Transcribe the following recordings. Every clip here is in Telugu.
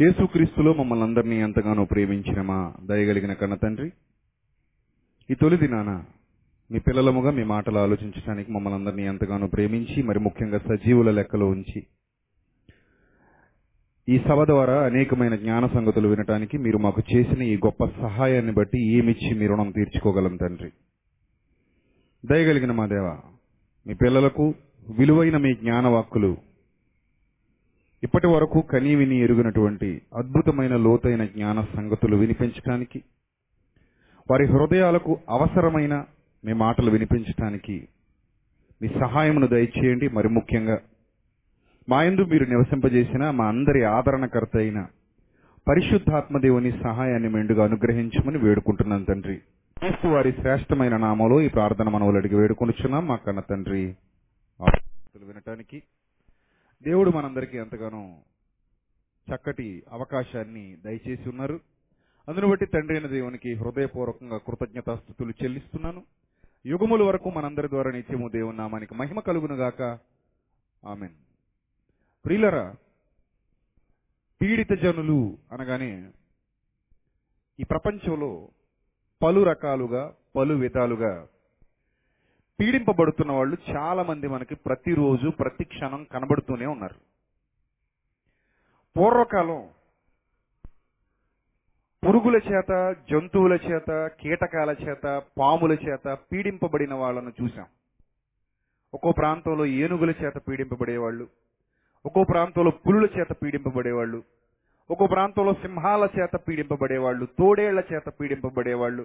యేసుక్రీస్తులో మమ్మల్ని అందరినీ ఎంతగానో ప్రేమించిన మా దయగలిగిన కన్న తండ్రి ఈ తొలి దినాన మీ పిల్లలముగా మీ మాటలు ఆలోచించడానికి మమ్మల్ని అందరినీ ఎంతగానో ప్రేమించి మరి ముఖ్యంగా సజీవుల లెక్కలో ఉంచి ఈ సభ ద్వారా అనేకమైన జ్ఞాన సంగతులు వినటానికి మీరు మాకు చేసిన ఈ గొప్ప సహాయాన్ని బట్టి ఏమిచ్చి మీ రుణం తీర్చుకోగలం తండ్రి? దయగలిగిన మా దేవ మీ పిల్లలకు విలువైన మీ జ్ఞానవాక్కులు ఇప్పటి వరకు కని విని ఎరుగినటువంటి అద్భుతమైన లోతైన జ్ఞాన సంగతులు వినిపించటానికి వారి హృదయాలకు అవసరమైన మీ మాటలు వినిపించటానికి మీ సహాయమును దయచేయండి. మరి ముఖ్యంగా మా ఎందు మీరు నివసింపజేసిన మా అందరి ఆదరణకర్త అయిన పరిశుద్ధాత్మదేవుని సహాయాన్ని మెండుగా అనుగ్రహించమని వేడుకుంటున్నాను తండ్రి. క్రీస్తు వారి శ్రేష్టమైన నామంలో ఈ ప్రార్థన మనవులు అడిగి వేడుకొనుచున్నాం. మా కన్న తండ్రి వినటానికి దేవుడు మనందరికీ ఎంతగానో చక్కటి అవకాశాన్ని దయచేసి ఉన్నారు. అందును బట్టి తండ్రి అయిన దేవునికి హృదయపూర్వకంగా కృతజ్ఞతాస్థుతులు చెల్లిస్తున్నాను. యుగముల వరకు మనందరి ద్వారా నిత్యము దేవుని నామానికి మహిమ కలుగునుగాక. ఆమెన్. ప్రియులరా పీడిత జనులు అనగానే ఈ ప్రపంచంలో పలు రకాలుగా పలు విధాలుగా పీడింపబడుతున్న వాళ్ళు చాలా మంది మనకి ప్రతిరోజు ప్రతి క్షణం కనబడుతూనే ఉన్నారు. పూర్వకాలం పురుగుల చేత జంతువుల చేత కీటకాల చేత పాముల చేత పీడింపబడిన వాళ్ళను చూశాం. ఒక్కో ప్రాంతంలో ఏనుగుల చేత పీడింపబడేవాళ్ళు ఒక్కో ప్రాంతంలో పులుల చేత పీడింపబడేవాళ్ళు ఒక్కో ప్రాంతంలో సింహాల చేత పీడింపబడేవాళ్ళు తోడేళ్ళ చేత పీడింపబడేవాళ్ళు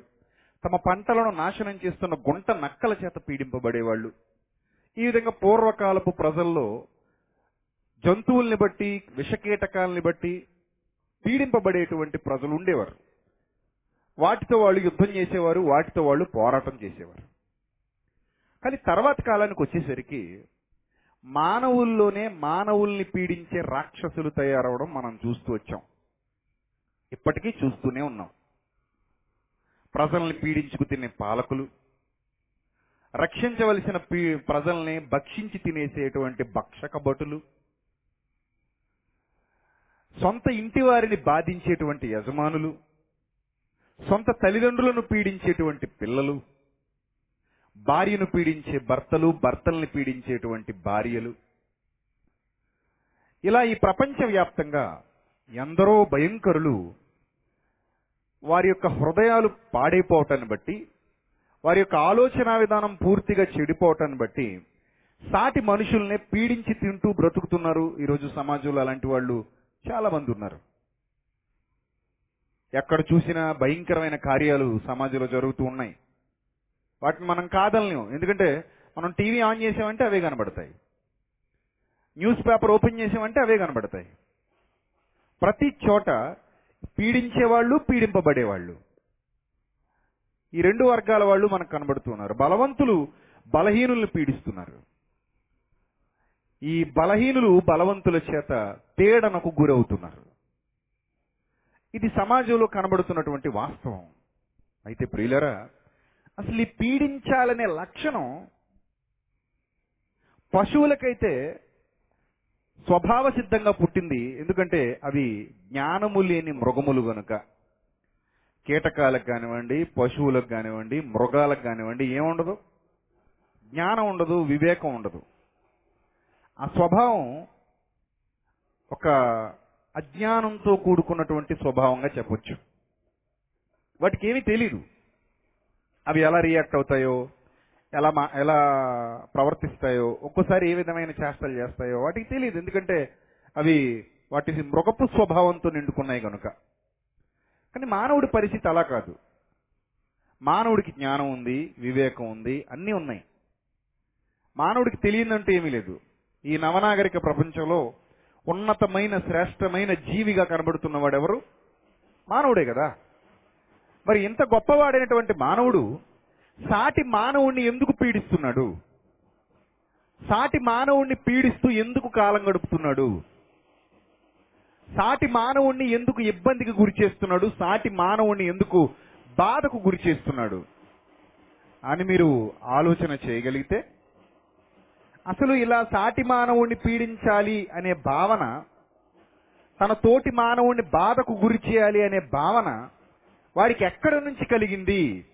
తమ పంటలను నాశనం చేస్తున్న గుంట నక్కల చేత పీడింపబడేవాళ్ళు. ఈ విధంగా పూర్వకాలపు ప్రజల్లో జంతువుల్ని బట్టి విషకీటకాలని బట్టి పీడింపబడేటువంటి ప్రజలు ఉండేవారు. వాటితో వాళ్ళు యుద్ధం చేసేవారు వాటితో వాళ్ళు పోరాటం చేసేవారు. కానీ తర్వాత కాలానికి వచ్చేసరికి మానవుల్లోనే మానవుల్ని పీడించే రాక్షసులు తయారవడం మనం చూస్తూ వచ్చాం. ఇప్పటికీ చూస్తూనే ఉన్నాం. ప్రజల్ని పీడించుకు తినే పాలకులు రక్షించవలసిన పీ- ప్రజల్ని భక్షించి తినేసేటువంటి భక్షక భటులు సొంత ఇంటి వారిని బాధించేటువంటి యజమానులు సొంత తల్లిదండ్రులను పీడించేటువంటి పిల్లలు భార్యను పీడించే భర్తలు భర్తల్ని పీడించేటువంటి భార్యలు. ఇలా ఈ ప్రపంచవ్యాప్తంగా ఎందరో భయంకరులు వారి యొక్క హృదయాలు పాడైపోవటాన్ని బట్టి వారి యొక్క ఆలోచన విధానం పూర్తిగా చెడిపోవటాన్ని బట్టి సాటి మనుషుల్ని పీడించి తింటూ బ్రతుకుతున్నారు ఈరోజు సమాజంలో అలాంటి వాళ్ళు చాలా మంది ఉన్నారు. ఎక్కడ చూసినా భయంకరమైన కార్యాలు సమాజంలో జరుగుతూ ఉన్నాయి. వాటిని మనం కాదలేం ఎందుకంటే మనం టీవీ ఆన్ చేసామంటే అవే కనబడతాయి. న్యూస్ పేపర్ ఓపెన్ చేసామంటే అవే కనబడతాయి. ప్రతి చోట పీడించేవాళ్ళు పీడింపబడేవాళ్ళు. ఈ రెండు వర్గాల వాళ్ళు మనకు కనబడుతున్నారు. బలవంతులు బలహీనుల్ని పీడిస్తున్నారు. ఈ బలహీనులు బలవంతుల చేత పీడనకు గురవుతున్నారు. ఇది సమాజంలో కనబడుతున్నటువంటి వాస్తవం. అయితే ప్రియులరా అసలు ఈ పీడించాలనే లక్షణం పశువులకైతే స్వభావ సిద్ధంగా పుట్టింది ఎందుకంటే అవి జ్ఞానము లేని మృగములు గనుక. కీటకాలకు కానివ్వండి పశువులకు కానివ్వండి మృగాలకు కానివ్వండి ఏముండదు? జ్ఞానం ఉండదు వివేకం ఉండదు. ఆ స్వభావం ఒక అజ్ఞానంతో కూడుకున్నటువంటి స్వభావంగా చెప్పొచ్చు. వాటికి ఏమీ తెలీదు. అవి ఎలా రియాక్ట్ అవుతాయో ఎలా మా ఎలా ప్రవర్తిస్తాయో ఒక్కోసారి ఏ విధమైన చేష్టలు చేస్తాయో వాటికి తెలియదు ఎందుకంటే అవి వాటి మృగపు స్వభావంతో నిండుకున్నాయి కనుక కానీ మానవుడి పరిస్థితి అలా కాదు. మానవుడికి జ్ఞానం ఉంది వివేకం ఉంది అన్నీ ఉన్నాయి. మానవుడికి తెలియదంటే ఏమీ లేదు. ఈ నవనాగరిక ప్రపంచంలో ఉన్నతమైన శ్రేష్టమైన జీవిగా కనబడుతున్నవాడెవరు? మానవుడే కదా. మరి ఇంత గొప్పవాడైనటువంటి మానవుడు సాటి మానవుణ్ణి ఎందుకు పీడిస్తున్నాడు? సాటి మానవుణ్ణి పీడిస్తూ ఎందుకు కాలం గడుపుతున్నాడు? సాటి మానవుణ్ణి ఎందుకు ఇబ్బందికి గురి చేస్తున్నాడు? సాటి మానవుణ్ణి ఎందుకు బాధకు గురి చేస్తున్నాడు? అని మీరు ఆలోచన చేయగలిగితే అసలు ఇలా సాటి మానవుణ్ణి పీడించాలి అనే భావన తన తోటి మానవుణ్ణి బాధకు గురి చేయాలి అనే భావన వారికి ఎక్కడి నుంచి కలిగింది?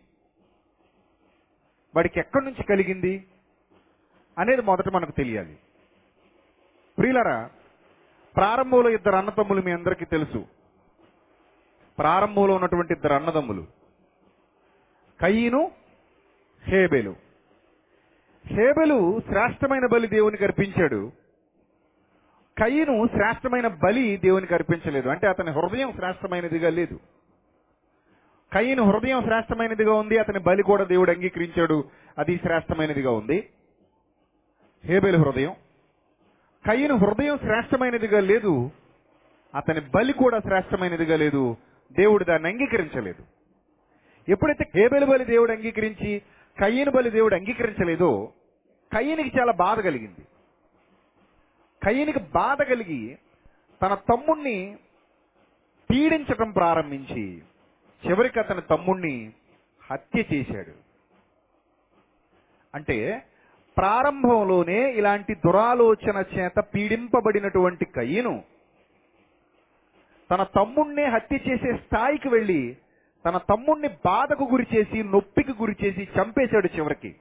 వాడికి ఎక్కడి నుంచి కలిగింది అనేది మొదట మనకు తెలియాలి. ప్రియులరా ప్రారంభంలో ఇద్దరు అన్నదమ్ములు మీ అందరికీ తెలుసు. ప్రారంభంలో ఉన్నటువంటి ఇద్దరు అన్నదమ్ములు. కయ్యను హేబెలు. హేబెలు శ్రేష్టమైన బలి దేవునికి అర్పించాడు. కయ్యను శ్రేష్టమైన బలి దేవునికి అర్పించలేదు. అంటే అతని హృదయం శ్రేష్టమైనదిగా లేదు. కయ్యను హృదయం శ్రేష్టమైనదిగా ఉంది అతని బలి కూడా దేవుడు అంగీకరించాడు. అది శ్రేష్టమైనదిగా ఉంది. హేబెలు హృదయం. కయ్యను హృదయం శ్రేష్టమైనదిగా లేదు అతని బలి కూడా శ్రేష్టమైనదిగా లేదు దేవుడు దాన్ని అంగీకరించలేదు. ఎప్పుడైతే హేబెలు బలి దేవుడు అంగీకరించి కయ్యను బలి దేవుడు అంగీకరించలేదో కయ్యనికి చాలా బాధ కలిగింది. కయ్యనికి బాధ కలిగి తన తమ్ముణ్ణి పీడించటం ప్రారంభించి చివరికి అతని తమ్ముణ్ణి హత్య చేశాడు. అంటే ప్రారంభంలోనే ఇలాంటి దురాలోచన చేత పీడింపబడినటువంటి కయ్యను తన తమ్ముణ్ణే హత్య చేసే స్థాయికి వెళ్ళి తన తమ్ముణ్ణి బాధకు గురి చేసి నొప్పికి గురిచేసి చంపేశాడు చివరికి.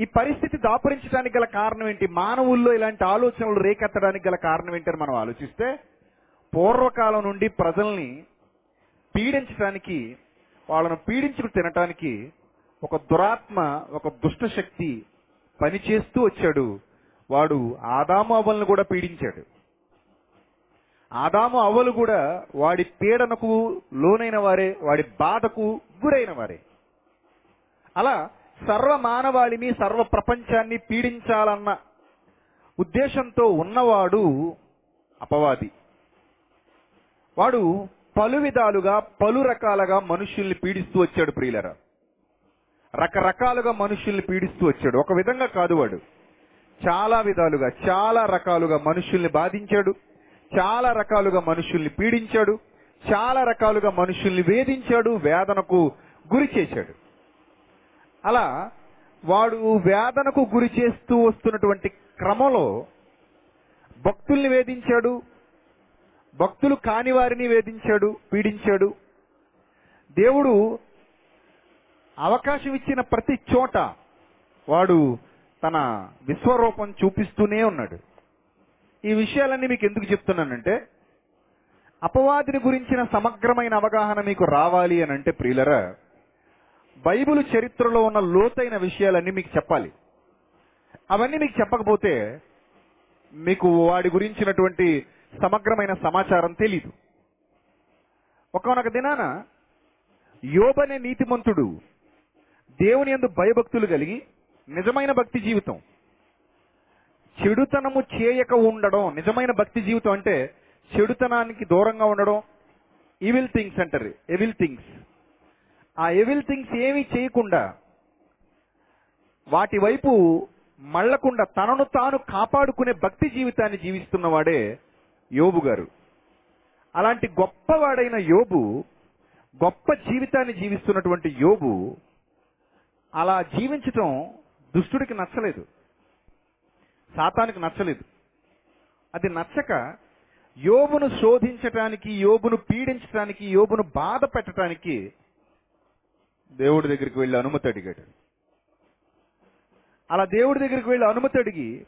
ఈ పరిస్థితి దాపురించడానికి గల కారణం ఏంటి? మానవుల్లో ఇలాంటి ఆలోచనలు రేకెత్తడానికి గల కారణం ఏంటని మనం ఆలోచిస్తే పూర్వకాలం నుండి ప్రజల్ని పీడించడానికి వాళ్ళను పీడించుకు తినటానికి ఒక దురాత్మ ఒక దుష్ట శక్తి పనిచేస్తూ వచ్చాడు. వాడు ఆదాము అవ్వలను కూడా పీడించాడు. ఆదాము అవ్వలు కూడా వాడి పీడనకు లోనైన వారే వాడి బాధకు గురైన వారే. అలా సర్వ మానవాళిని సర్వ ప్రపంచాన్ని పీడించాలన్న ఉద్దేశంతో ఉన్నవాడు అపవాది. వాడు పలు విధాలుగా పలు రకాలుగా మనుషుల్ని పీడిస్తూ వచ్చాడు ప్రియులరా. రకరకాలుగా మనుషుల్ని పీడిస్తూ వచ్చాడు. ఒక విధంగా కాదు వాడు. చాలా విధాలుగా చాలా రకాలుగా మనుషుల్ని బాధించాడు. చాలా రకాలుగా మనుషుల్ని పీడించాడు. చాలా రకాలుగా మనుషుల్ని వేధించాడు వేదనకు గురి చేశాడు. అలా వాడు వేదనకు గురి చేస్తూ వస్తున్నటువంటి క్రమంలో భక్తుల్ని వేధించాడు భక్తులు కాని వారిని వేధించాడు పీడించాడు. దేవుడు అవకాశం ఇచ్చిన ప్రతి చోట వాడు తన విశ్వరూపం చూపిస్తూనే ఉన్నాడు. ఈ విషయాలన్నీ మీకు ఎందుకు చెప్తున్నానంటే అపవాదిని గురించిన సమగ్రమైన అవగాహన మీకు రావాలి అని అంటే ప్రియులరా బైబిల్ చరిత్రలో ఉన్న లోతైన విషయాలన్నీ మీకు చెప్పాలి. అవన్నీ మీకు చెప్పకపోతే మీకు వాడి గురించినటువంటి సమగ్రమైన సమాచారం తెలీదు. ఒకనొక దినాన యోబనే నీతిమంతుడు దేవుని యందు భయభక్తులు కలిగి నిజమైన భక్తి జీవితం. చెడుతనము చేయక ఉండడం నిజమైన భక్తి జీవితం అంటే చెడుతనానికి దూరంగా ఉండడం ఈవిల్ థింగ్స్ అంటారు ఎవిల్ థింగ్స్ ఆ ఎవిల్ థింగ్స్ ఏమీ చేయకుండా వాటి వైపు మళ్ళకుండా తనను తాను కాపాడుకునే భక్తి జీవితాన్ని జీవిస్తున్నవాడే యోబు గారు. అలాంటి గొప్పవాడైన యోబు గొప్ప జీవితాన్ని జీవిస్తున్నటువంటి యోబు అలా జీవించటం దుష్టుడికి నచ్చలేదు. శాతానికి నచ్చలేదు. అది నచ్చక యోబును శోధించటానికి యోబును పీడించటానికి యోబును బాధ పెట్టడానికి దేవుడి దగ్గరికి వెళ్ళి అనుమతి అడిగాడు. అలా దేవుడి దగ్గరికి వెళ్ళి అనుమతి అడిగి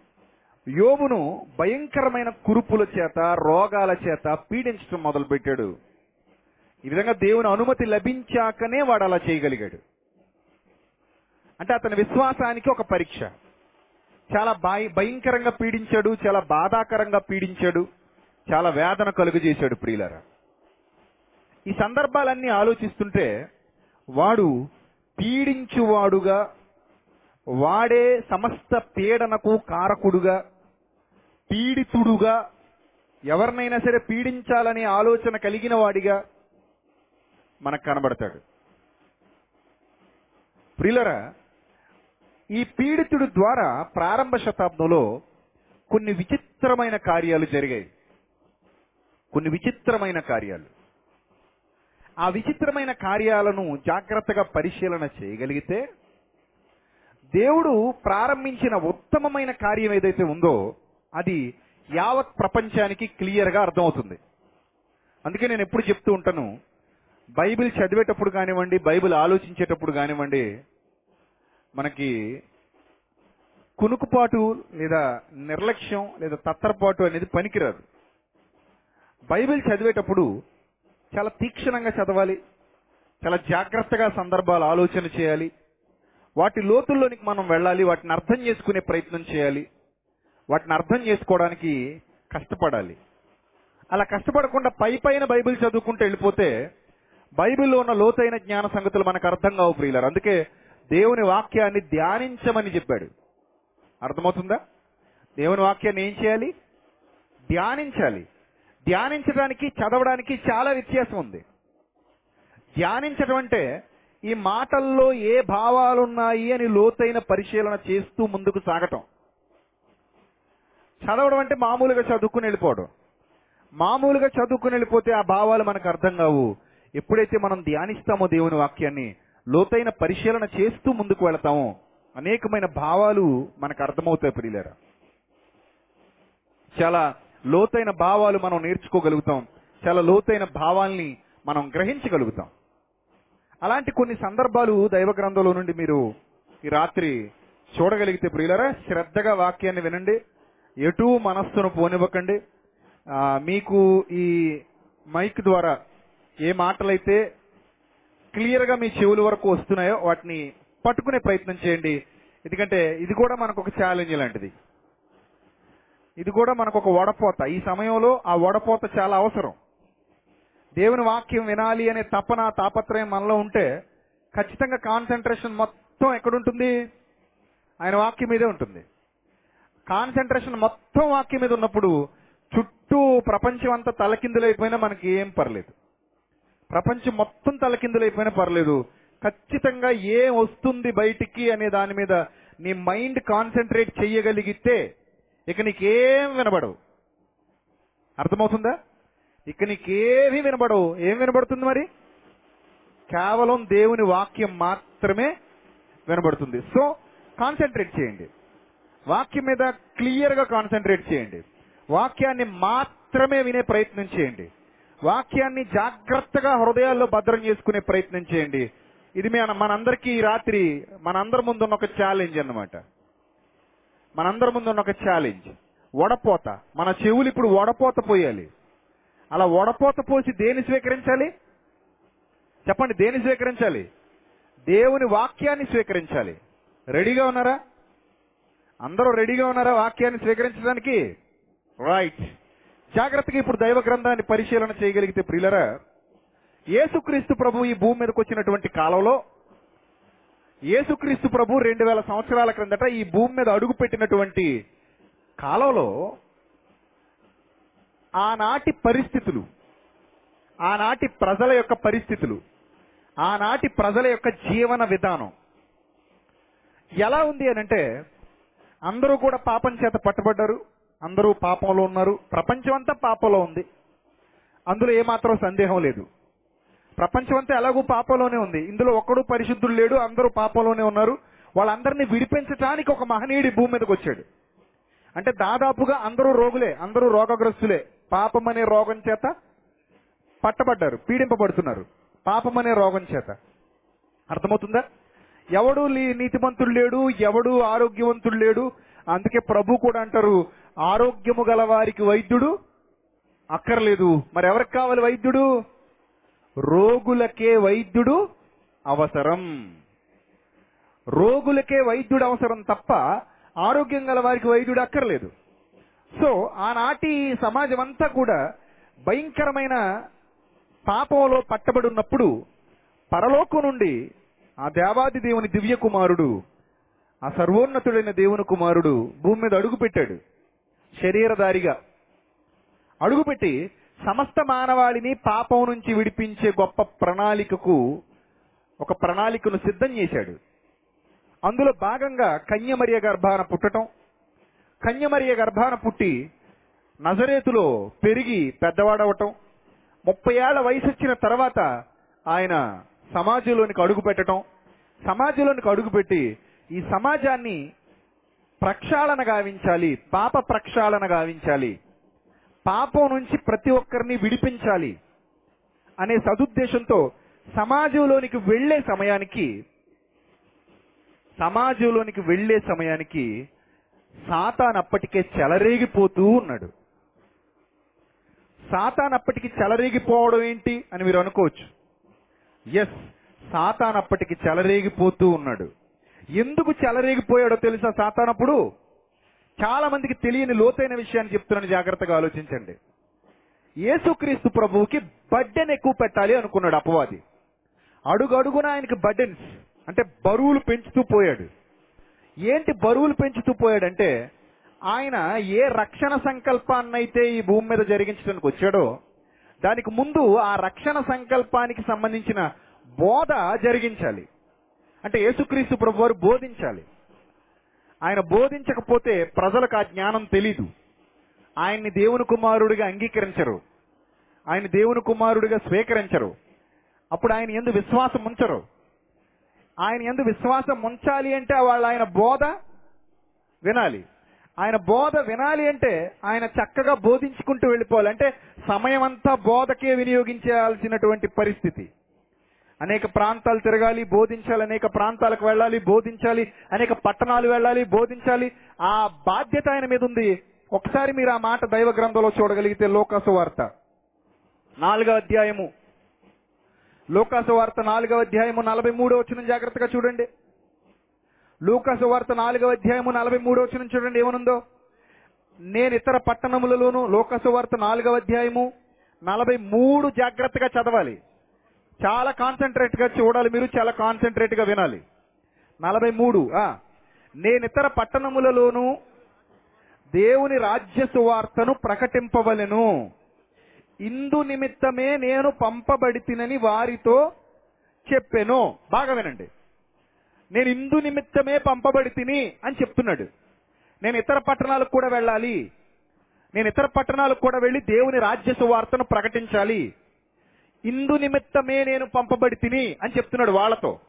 యోబును భయంకరమైన కురుపుల చేత రోగాల చేత పీడించడం మొదలుపెట్టాడు. ఈ విధంగా దేవుని అనుమతి లభించాకనే వాడు అలా చేయగలిగాడు. అంటే అతని విశ్వాసానికి ఒక పరీక్ష. చాలా భయ- భయంకరంగా పీడించాడు చాలా బాధాకరంగా పీడించాడు చాలా వేదన కలుగజేశాడు ప్రియులరా. ఈ సందర్భాలన్నీ ఆలోచిస్తుంటే వాడు పీడించువాడుగా వాడే సమస్త పీడనకు కారకుడుగా పీడితుడుగా ఎవరినైనా సరే పీడించాలనే ఆలోచన కలిగిన వాడిగా మనకు కనబడతాడు. ప్రిలరా ఈ పీడితుడు ద్వారా ప్రారంభ శతాబ్దంలో కొన్ని విచిత్రమైన కార్యాలు జరిగాయి. కొన్ని విచిత్రమైన కార్యాలు. ఆ విచిత్రమైన కార్యాలను జాగ్రత్తగా పరిశీలన చేయగలిగితే దేవుడు ప్రారంభించిన ఉత్తమమైన కార్యం ఏదైతే ఉందో అది యావత్ ప్రపంచానికి క్లియర్గా అర్థమవుతుంది. అందుకే నేను ఎప్పుడు చెప్తూ ఉంటాను బైబిల్ చదివేటప్పుడు కానివ్వండి బైబిల్ ఆలోచించేటప్పుడు కానివ్వండి మనకి కునుకుపాటు లేదా నిర్లక్ష్యం లేదా తత్తరపాటు అనేది పనికిరాదు. బైబిల్ చదివేటప్పుడు చాలా తీక్షణంగా చదవాలి చాలా జాగ్రత్తగా సందర్భాలు ఆలోచన చేయాలి వాటి లోతుల్లోనికి మనం వెళ్ళాలి వాటిని అర్థం చేసుకునే ప్రయత్నం చేయాలి. వాటిని అర్థం చేసుకోవడానికి కష్టపడాలి. అలా కష్టపడకుండా పై పైన బైబిల్ చదువుకుంటూ వెళ్ళిపోతే బైబిల్లో ఉన్న లోతైన జ్ఞాన సంగతులు మనకు అర్థం కావు ప్రియులారు. అందుకే దేవుని వాక్యాన్ని ధ్యానించమని చెప్పాడు. అర్థమవుతుందా? దేవుని వాక్యాన్ని ఏం చేయాలి? ధ్యానించాలి. ధ్యానించడానికి చదవడానికి చాలా వ్యత్యాసం ఉంది. ధ్యానించడం అంటే ఈ మాటల్లో ఏ భావాలున్నాయి అని లోతైన పరిశీలన చేస్తూ ముందుకు సాగటం. చదవడం అంటే మామూలుగా చదువుకుని వెళ్ళిపోవడం. మామూలుగా చదువుకుని వెళ్ళిపోతే ఆ భావాలు మనకు అర్థం కావు. ఎప్పుడైతే మనం ధ్యానిస్తామో దేవుని వాక్యాన్ని లోతైన పరిశీలన చేస్తూ ముందుకు వెళతామో అనేకమైన భావాలు మనకు అర్థమవుతాయి ప్రియులరా. చాలా లోతైన భావాలు మనం నేర్చుకోగలుగుతాం. చాలా లోతైన భావాల్ని మనం గ్రహించగలుగుతాం. అలాంటి కొన్ని సందర్భాలు దైవ గ్రంథంలో నుండి మీరు ఈ రాత్రి చూడగలిగితే ప్రియులరా శ్రద్ధగా వాక్యాన్ని వినండి. ఎటు మనస్సును పోనివ్వకండి. మీకు ఈ మైక్ ద్వారా ఏ మాటలైతే క్లియర్గా మీ చెవుల వరకు వస్తున్నాయో వాటిని పట్టుకునే ప్రయత్నం చేయండి. ఎందుకంటే ఇది కూడా మనకు ఒక ఛాలెంజ్ లాంటిది. ఇది కూడా మనకు ఒక వడపోత. ఈ సమయంలో ఆ వడపోత చాలా అవసరం. దేవుని వాక్యం వినాలి అనే తపన తాపత్రయం మనలో ఉంటే ఖచ్చితంగా కాన్సన్ట్రేషన్ మొత్తం ఎక్కడుంటుంది? ఆయన వాక్యం మీదే ఉంటుంది. కాన్సన్ట్రేషన్ మొత్తం వాక్యం మీద ఉన్నప్పుడు చుట్టూ ప్రపంచం అంతా తలకిందులైపోయినా మనకి ఏం పర్లేదు. ప్రపంచం మొత్తం తలకిందులైపోయినా పర్లేదు. ఖచ్చితంగా ఏం వస్తుంది బయటికి అనే దాని మీద నీ మైండ్ కాన్సన్ట్రేట్ చేయగలిగితే ఇక నీకేం వినబడవు. అర్థమవుతుందా? ఇక నీకేమీ వినబడవు. ఏం వినబడుతుంది మరి? కేవలం దేవుని వాక్యం మాత్రమే వినబడుతుంది. సో కాన్సన్ట్రేట్ చేయండి. వాక్యం మీద క్లియర్గా కాన్సన్ట్రేట్ చేయండి. వాక్యాన్ని మాత్రమే వినే ప్రయత్నం చేయండి. వాక్యాన్ని జాగ్రత్తగా హృదయాల్లో భద్రం చేసుకునే ప్రయత్నం చేయండి. ఇది మన మనందరికీ ఈ రాత్రి మనందరి ముందున్న ఒక ఛాలెంజ్ అన్నమాట. మనందరి ముందున్న ఒక ఛాలెంజ్ వడపోత. మన చెవులు ఇప్పుడు వడపోత పోయాలి. అలా వడపోత పోసి దేని స్వీకరించాలి? చెప్పండి దేని స్వీకరించాలి? దేవుని వాక్యాన్ని స్వీకరించాలి. రెడీగా ఉన్నారా? అందరూ రెడీగా ఉన్నారా వాక్యాన్ని స్వీకరించడానికి? రైట్ జాగ్రత్తగా ఇప్పుడు దైవ గ్రంథాన్ని పరిశీలన చేయగలిగితే ప్రియులరా యేసుక్రీస్తు ప్రభు ఈ భూమి మీదకి వచ్చినటువంటి కాలంలో యేసుక్రీస్తు ప్రభు రెండు వేల సంవత్సరాల క్రిందట ఈ భూమి మీద అడుగు పెట్టినటువంటి కాలంలో ఆనాటి పరిస్థితులు ఆనాటి ప్రజల యొక్క పరిస్థితులు ఆనాటి ప్రజల యొక్క జీవన విధానం ఎలా ఉంది అని అంటే అందరూ కూడా పాపం చేత పట్టుబడ్డారు. అందరూ పాపంలో ఉన్నారు. ప్రపంచం అంతా పాపంలో ఉంది. అందులో ఏమాత్రం సందేహం లేదు. ప్రపంచం అంతా ఎలాగూ పాపంలోనే ఉంది. ఇందులో ఒక్కడు పరిశుద్ధుడు లేడు. అందరూ పాపంలోనే ఉన్నారు. వాళ్ళందరినీ విడిపించడానికి ఒక మహనీయుడి భూమి మీదకి వచ్చాడు. అంటే దాదాపుగా అందరూ రోగులే. అందరూ రోగగ్రస్తులే. పాపం అనే రోగం చేత పట్టబడ్డారు. పీడింపబడుతున్నారు. పాపం అనే రోగం చేత. అర్థమవుతుందా? ఎవడు నీతిమంతుడు లేడు ఎవడు ఆరోగ్యవంతుడు లేడు. అందుకే ప్రభు కూడా అంటారు ఆరోగ్యము గల వారికి వైద్యుడు అక్కర్లేదు. మరి ఎవరికి కావాలి వైద్యుడు? రోగులకే వైద్యుడు అవసరం. రోగులకే వైద్యుడు అవసరం తప్ప ఆరోగ్యం గల వారికి వైద్యుడు అక్కర్లేదు. సో ఆనాటి సమాజం అంతా కూడా భయంకరమైన పాపంలో పట్టబడి ఉన్నప్పుడు పరలోకం నుండి ఆ దేవాది దేవుని దివ్య కుమారుడు ఆ సర్వోన్నతుడైన దేవుని కుమారుడు భూమి మీద అడుగు పెట్టాడు. శరీరధారిగా అడుగుపెట్టి సమస్త మానవాళిని పాపం నుంచి విడిపించే గొప్ప ప్రణాళికకు ఒక ప్రణాళికను సిద్ధం చేశాడు. అందులో భాగంగా కన్యమరియ గర్భాన పుట్టటం. కన్యమరియ గర్భాన పుట్టి నజరేతులో పెరిగి పెద్దవాడవటం. ముప్పై ఏళ్ళ వయసు వచ్చిన తర్వాత ఆయన సమాజంలోనికి అడుగు పెట్టడం సమాజంలోనికి అడుగు పెట్టి ఈ సమాజాన్ని ప్రక్షాళన గావించాలి పాప ప్రక్షాళన గావించాలి పాపం నుంచి ప్రతి ఒక్కరిని విడిపించాలి అనే సదుద్దేశంతో సమాజంలోనికి వెళ్ళే సమయానికి సమాజంలోనికి వెళ్ళే సమయానికి సాతాన్ అప్పటికే చెలరేగిపోతూ ఉన్నాడు. సాతాన్ అప్పటికి చెలరేగిపోవడం ఏంటి అని మీరు అనుకోవచ్చు. ఎస్ సాతాన్ అప్పటికి చెలరేగిపోతూ ఉన్నాడు. ఎందుకు చెలరేగిపోయాడో తెలుసా సాతాన్ అప్పుడు చాలా మందికి తెలియని లోతైన విషయాన్ని చెప్తున్నాను జాగ్రత్తగా ఆలోచించండి. యేసుక్రీస్తు ప్రభువుకి బడ్డెన్ ఎక్కువ పెట్టాలి అనుకున్నాడు అపవాది. అడుగు అడుగున ఆయనకి బడ్డెన్స్ అంటే బరువులు పెంచుతూ పోయాడు. ఏంటి బరువులు పెంచుతూ పోయాడంటే ఆయన ఏ రక్షణ సంకల్పాన్నైతే ఈ భూమి మీద జరిగించడానికి వచ్చాడో దానికి ముందు ఆ రక్షణ సంకల్పానికి సంబంధించిన బోధ జరిగించాలి. అంటే యేసుక్రీస్తు ప్రభు వారు బోధించాలి. ఆయన బోధించకపోతే ప్రజలకు ఆ జ్ఞానం తెలీదు. ఆయన్ని దేవుని కుమారుడిగా అంగీకరించరు. ఆయన దేవుని కుమారుడిగా స్వీకరించరు. అప్పుడు ఆయన ఎందు విశ్వాసం ఉంచరు. ఆయన ఎందు విశ్వాసం ఉంచాలి అంటే వాళ్ళు ఆయన బోధ వినాలి. ఆయన బోధ వినాలి అంటే ఆయన చక్కగా బోధించుకుంటూ వెళ్ళిపోవాలి. అంటే సమయం అంతా బోధకే వినియోగించాల్సినటువంటి పరిస్థితి. అనేక ప్రాంతాలు తిరగాలి బోధించాలి అనేక ప్రాంతాలకు వెళ్ళాలి బోధించాలి అనేక పట్టణాలు వెళ్ళాలి బోధించాలి. ఆ బాధ్యత ఆయన మీద ఉంది. ఒకసారి మీరు ఆ మాట దైవ గ్రంథంలో చూడగలిగితే లోకాసు వార్త. నాలుగో అధ్యాయము. లోకాసు వార్త నాలుగో అధ్యాయము నలభై మూడో వచ్చిన జాగ్రత్తగా చూడండి. లూకాసు వార్త నాలుగవ అధ్యాయము నలభై మూడో వచ్చిన చూడండి ఏమనుందో? నేను ఇతర పట్టణములలోను లోకాసు వార్త నాలుగవ అధ్యాయము నలభై మూడు జాగ్రత్తగా చదవాలి. చాలా కాన్సన్ట్రేట్గా చూడాలి మీరు చాలా కాన్సన్ట్రేట్గా వినాలి. నలభై మూడు నేను ఇతర పట్టణములలోను దేవుని రాజ్య సువార్తను ప్రకటింపవలెను. ఇందు నిమిత్తమే నేను పంపబడితినని వారితో చెప్పెను. బాగా వినండి. నేను ఇందు నిమిత్తమే పంపబడి తిని అని చెప్తున్నాడు. నేను ఇతర పట్టణాలకు కూడా వెళ్ళాలి. నేను ఇతర పట్టణాలకు కూడా వెళ్ళి దేవుని రాజ్య సువార్తను ప్రకటించాలి. ఇందు నిమిత్తమే నేను పంపబడి తిని అని చెప్తున్నాడు వాళ్ళతో.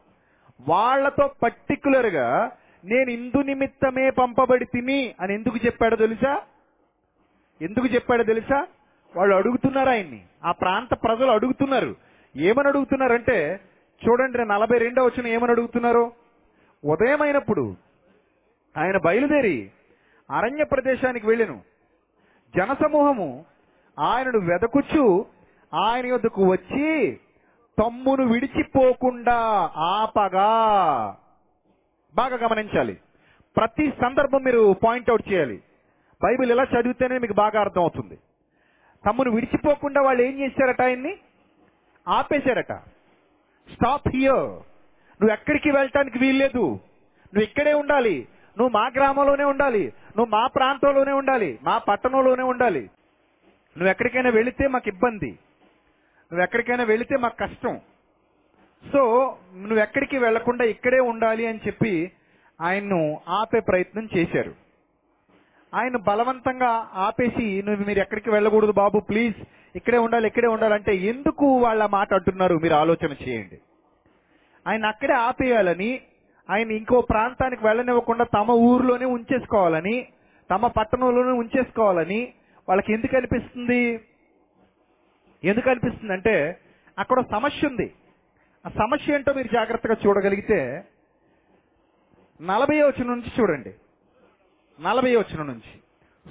వాళ్ళతో పర్టికులర్గా నేను ఇందు నిమిత్తమే పంపబడి తిని అని ఎందుకు చెప్పాడో తెలుసా? ఎందుకు చెప్పాడో తెలుసా? వాళ్ళు అడుగుతున్నారు ఆయన్ని. ఆ ప్రాంత ప్రజలు అడుగుతున్నారు. ఏమని అడుగుతున్నారంటే చూడండి నలభై రెండో వచ్చిన ఏమని అడుగుతున్నారు? ఉదయమైనప్పుడు ఆయన బయలుదేరి అరణ్య ప్రదేశానికి వెళ్ళెను. జనసమూహము ఆయనను వెదకుచు ఆయన యొద్దకు వచ్చి తమ్మును విడిచిపోకుండా ఆపగా. బాగా గమనించాలి. ప్రతి సందర్భం మీరు పాయింట్అవుట్ చేయాలి. బైబిల్ ఎలా చదివితేనే మీకు బాగా అర్థం అవుతుంది తమ్మును విడిచిపోకుండా వాళ్ళు ఏం చేశారట ఆయన్ని? ఆపేశారట. స్టాప్ హియర్ నువ్వు ఎక్కడికి వెళ్ళటానికి వీల్లేదు. నువ్వు ఇక్కడే ఉండాలి. నువ్వు మా గ్రామంలోనే ఉండాలి. నువ్వు మా ప్రాంతంలోనే ఉండాలి. మా పట్టణంలోనే ఉండాలి. నువ్వు ఎక్కడికైనా వెళితే మాకు ఇబ్బంది. నువ్వు ఎక్కడికైనా వెళితే మాకు కష్టం. సో నువ్వు ఎక్కడికి వెళ్ళకుండా ఇక్కడే ఉండాలి అని చెప్పి ఆయన్ను ఆపే ప్రయత్నం చేశారు. ఆయన బలవంతంగా ఆపేసి నువ్వు మీరు ఎక్కడికి వెళ్ళకూడదు బాబు ప్లీజ్. ఇక్కడే ఉండాలి ఇక్కడే ఉండాలంటే ఎందుకు వాళ్ళ మాట అంటున్నారు? మీరు ఆలోచన చేయండి. ఆయన అక్కడే ఆపేయాలని ఆయన ఇంకో ప్రాంతానికి వెళ్ళనివ్వకుండా తమ ఊర్లోనే ఉంచేసుకోవాలని తమ పట్టణంలోనే ఉంచేసుకోవాలని వాళ్ళకి ఎందుకు అనిపిస్తుంది? ఎందుకు అనిపిస్తుంది అంటే అక్కడ సమస్య ఉంది. ఆ సమస్య ఏంటో మీరు జాగ్రత్తగా చూడగలిగితే నలభై వచ్చిన నుంచి చూడండి. నలభై వచ్చిన నుంచి.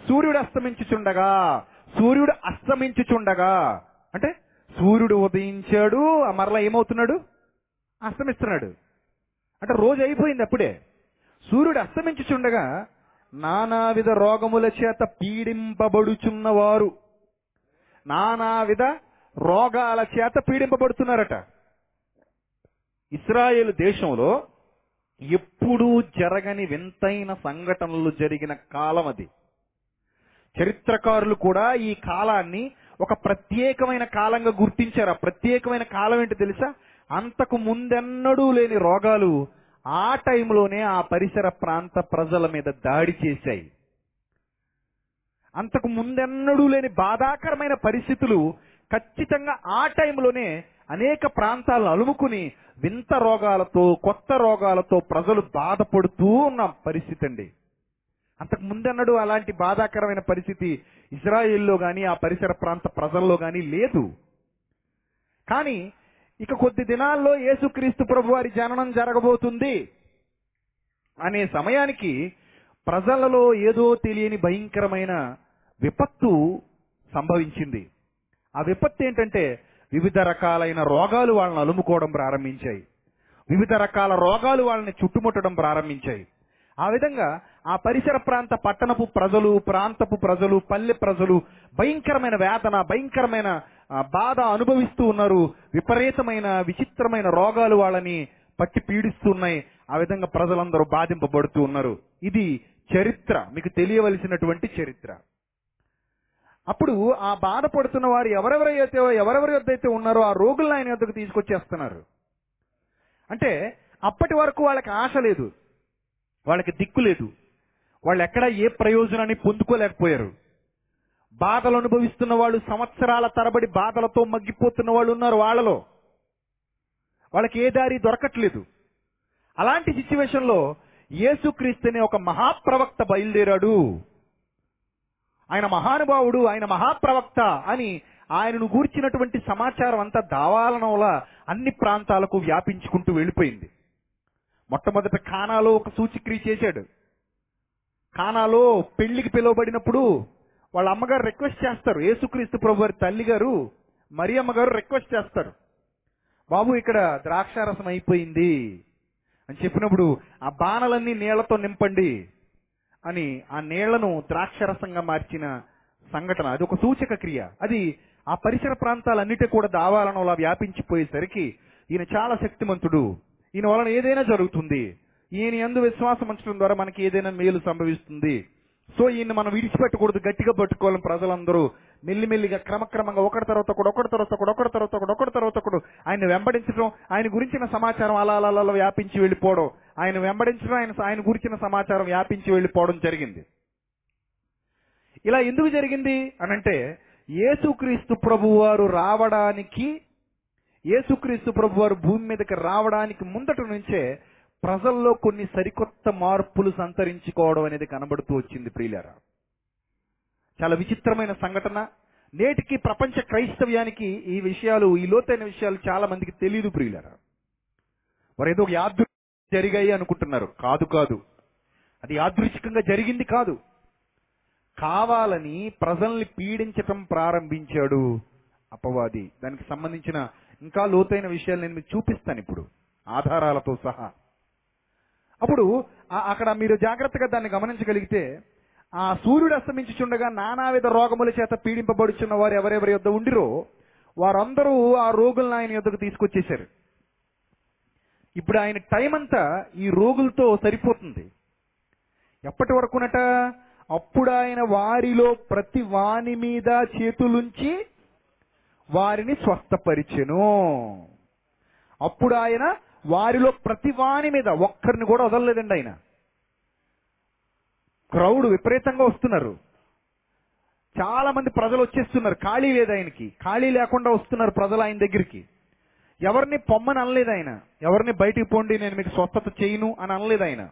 సూర్యుడు అస్తమించుచుండగా సూర్యుడు అస్తమించుచుండగా అంటే సూర్యుడు ఉదయించాడు మరలా ఏమవుతున్నాడు? అస్తమిస్తున్నాడు. అంటే రోజు అయిపోయింది అప్పుడే. సూర్యుడు అస్తమించుచుండగా నానావిధ రోగముల చేత పీడింపబడుచున్నవారు. నానావిధ రోగాల చేత పీడింపబడుతున్నారట. ఇస్రాయేల్ దేశంలో ఎప్పుడూ జరగని వింతైన సంఘటనలు జరిగిన కాలం అది. చరిత్రకారులు కూడా ఈ కాలాన్ని ఒక ప్రత్యేకమైన కాలంగా గుర్తించారు. ఆ ప్రత్యేకమైన కాలం ఏంటి తెలుసా? అంతకు ముందెన్నడూ లేని రోగాలు ఆ టైంలోనే ఆ పరిసర ప్రాంత ప్రజల మీద దాడి చేశాయి. అంతకు ముందెన్నడూ లేని బాధాకరమైన పరిస్థితులు ఖచ్చితంగా ఆ టైంలోనే అనేక ప్రాంతాలను అలుముకుని వింత రోగాలతో కొత్త రోగాలతో ప్రజలు బాధపడుతూ ఉన్న పరిస్థితి అండి. అంతకు ముందన్నడు అలాంటి బాధాకరమైన పరిస్థితి ఇజ్రాయిల్లో కానీ ఆ పరిసర ప్రాంత ప్రజల్లో కానీ లేదు. కానీ ఇక కొద్ది దినాల్లో యేసుక్రీస్తు ప్రభు వారి జననం జరగబోతుంది. అనే సమయానికి ప్రజలలో ఏదో తెలియని భయంకరమైన విపత్తు సంభవించింది. ఆ విపత్తు ఏంటంటే వివిధ రకాలైన రోగాలు వాళ్ళని అలుముకోవడం ప్రారంభించాయి. వివిధ రకాల రోగాలు వాళ్ళని చుట్టుముట్టడం ప్రారంభించాయి. ఆ విధంగా ఆ పరిసర ప్రాంత పట్టణపు ప్రజలు ప్రాంతపు ప్రజలు పల్లె ప్రజలు భయంకరమైన వేదన భయంకరమైన బాధ అనుభవిస్తూ ఉన్నారు. విపరీతమైన విచిత్రమైన రోగాలు వాళ్ళని పట్టి పీడిస్తున్నాయి. ఆ విధంగా ప్రజలందరూ బాధింపబడుతూ ఉన్నారు. ఇది చరిత్ర. మీకు తెలియవలసినటువంటి చరిత్ర. అప్పుడు ఆ బాధపడుతున్న వారు ఎవరెవరైతే ఎవరెవరి వద్ద అయితే ఉన్నారో ఆ రోగులను ఆయన వద్దకు తీసుకొచ్చేస్తున్నారు. అంటే అప్పటి వరకు వాళ్ళకి ఆశ లేదు. వాళ్ళకి దిక్కు లేదు. వాళ్ళు ఎక్కడ ఏ ప్రయోజనాన్ని పొందుకోలేకపోయారు. బాధలు అనుభవిస్తున్న వాళ్ళు సంవత్సరాల తరబడి బాధలతో మగ్గిపోతున్న వాళ్ళు ఉన్నారు వాళ్ళలో. వాళ్ళకి ఏ దారి దొరకట్లేదు. అలాంటి సిచ్యువేషన్లో లో అనే ఒక మహాప్రవక్త బయలుదేరాడు. ఆయన మహానుభావుడు ఆయన మహాప్రవక్త అని ఆయనను గూర్చినటువంటి సమాచారం అంతా దావాలనంలా అన్ని ప్రాంతాలకు వ్యాపించుకుంటూ వెళ్ళిపోయింది. మొట్టమొదట ఖానాలో ఒక సూచిక్రియ చేశాడు. ఖానాలో పెళ్ళికి పిలువబడినప్పుడు వాళ్ళ అమ్మగారు రిక్వెస్ట్ చేస్తారు. యేసుక్రీస్తు ప్రభు వారి తల్లి గారు మరి అమ్మగారు రిక్వెస్ట్ చేస్తారు. బాబు ఇక్కడ ద్రాక్షారసం అయిపోయింది. అని చెప్పినప్పుడు ఆ బాణలన్నీ నీళ్ళతో నింపండి అని ఆ నీళ్ళను ద్రాక్షరసంగా మార్చిన సంఘటన. అది ఒక సూచక క్రియ. అది ఆ పరిసర ప్రాంతాలన్నిటి కూడా దావాలను అలా వ్యాపించిపోయేసరికి ఈయన చాలా శక్తిమంతుడు. ఈయన వలన ఏదైనా జరుగుతుంది. ఈయన ఎందు విశ్వాసం ఉంచడం ద్వారా మనకి ఏదైనా మేలు సంభవిస్తుంది. సో ఈయన మనం విడిచిపెట్టకూడదు గట్టిగా పట్టుకోవాలి ప్రజలందరూ. మెల్లిమెల్లిగా క్రమక్రమంగా ఒకటి తర్వాత ఒకడు ఒకటి తర్వాత ఒకడు ఒకటి తర్వాత ఒకడు ఒకటి తర్వాత ఒకడు ఆయన వెంబడించడం ఆయన గురించిన సమాచారం అలా అలా అలా వ్యాపించి వెళ్ళిపోవడం. ఆయన వెంబడించడం ఆయన ఆయన గురించిన సమాచారం వ్యాపించి వెళ్ళిపోవడం జరిగింది. ఇలా ఎందుకు జరిగింది? అనంటే యేసుక్రీస్తు ప్రభువారు రావడానికి యేసుక్రీస్తు ప్రభువారు భూమి మీదకి రావడానికి ముందట నుంచే ప్రజల్లో కొన్ని సరికొత్త మార్పులు సంతరించుకోవడం అనేది కనబడుతూ వచ్చింది ప్రియులారా. చాలా విచిత్రమైన సంఘటన. నేటికి ప్రపంచ క్రైస్తవ్యానికి ఈ విషయాలు ఈ లోతైన విషయాలు చాలా మందికి తెలియదు ప్రియులారా. వారు ఏదో యాదృ జరిగాయి అనుకుంటున్నారు. కాదు కాదు. అది యాదృచ్ఛికంగా జరిగింది కాదు. కావాలని ప్రజల్ని పీడించటం ప్రారంభించాడు అపవాది. దానికి సంబంధించిన ఇంకా లోతైన విషయాలు నేను మీకు చూపిస్తాను ఇప్పుడు. ఆధారాలతో సహా. అప్పుడు అక్కడ మీరు జాగ్రత్తగా దాన్ని గమనించగలిగితే ఆ సూర్యుడు అస్తమించుచుండగా నానావిధ రోగముల చేత పీడింపబడుచున్న వారు ఎవరెవరి యొద్ద ఉండిరో వారందరూ ఆ రోగులను ఆయన యొద్దకు తీసుకొచ్చేశారు. ఇప్పుడు ఆయన టైం అంతా ఈ రోగులతో సరిపోతుంది. ఎప్పటి వరకునట? అప్పుడు ఆయన వారిలో ప్రతి వాని మీద చేతులుంచి వారిని స్వస్థపరిచెను. అప్పుడు ఆయన వారిలో ప్రతి వాని మీద ఒక్కరిని కూడా వదలలేదండి ఆయన. క్రౌడ్ విపరీతంగా వస్తున్నారు. చాలా మంది ప్రజలు వచ్చేస్తున్నారు. ఖాళీ లేదు ఆయనకి. ఖాళీ లేకుండా వస్తున్నారు ప్రజలు ఆయన దగ్గరికి. ఎవరిని పొమ్మని అనలేదు ఆయన. ఎవరిని బయటికి పోండి నేను మీకు స్వస్థత చేయను అని అనలేదు ఆయన.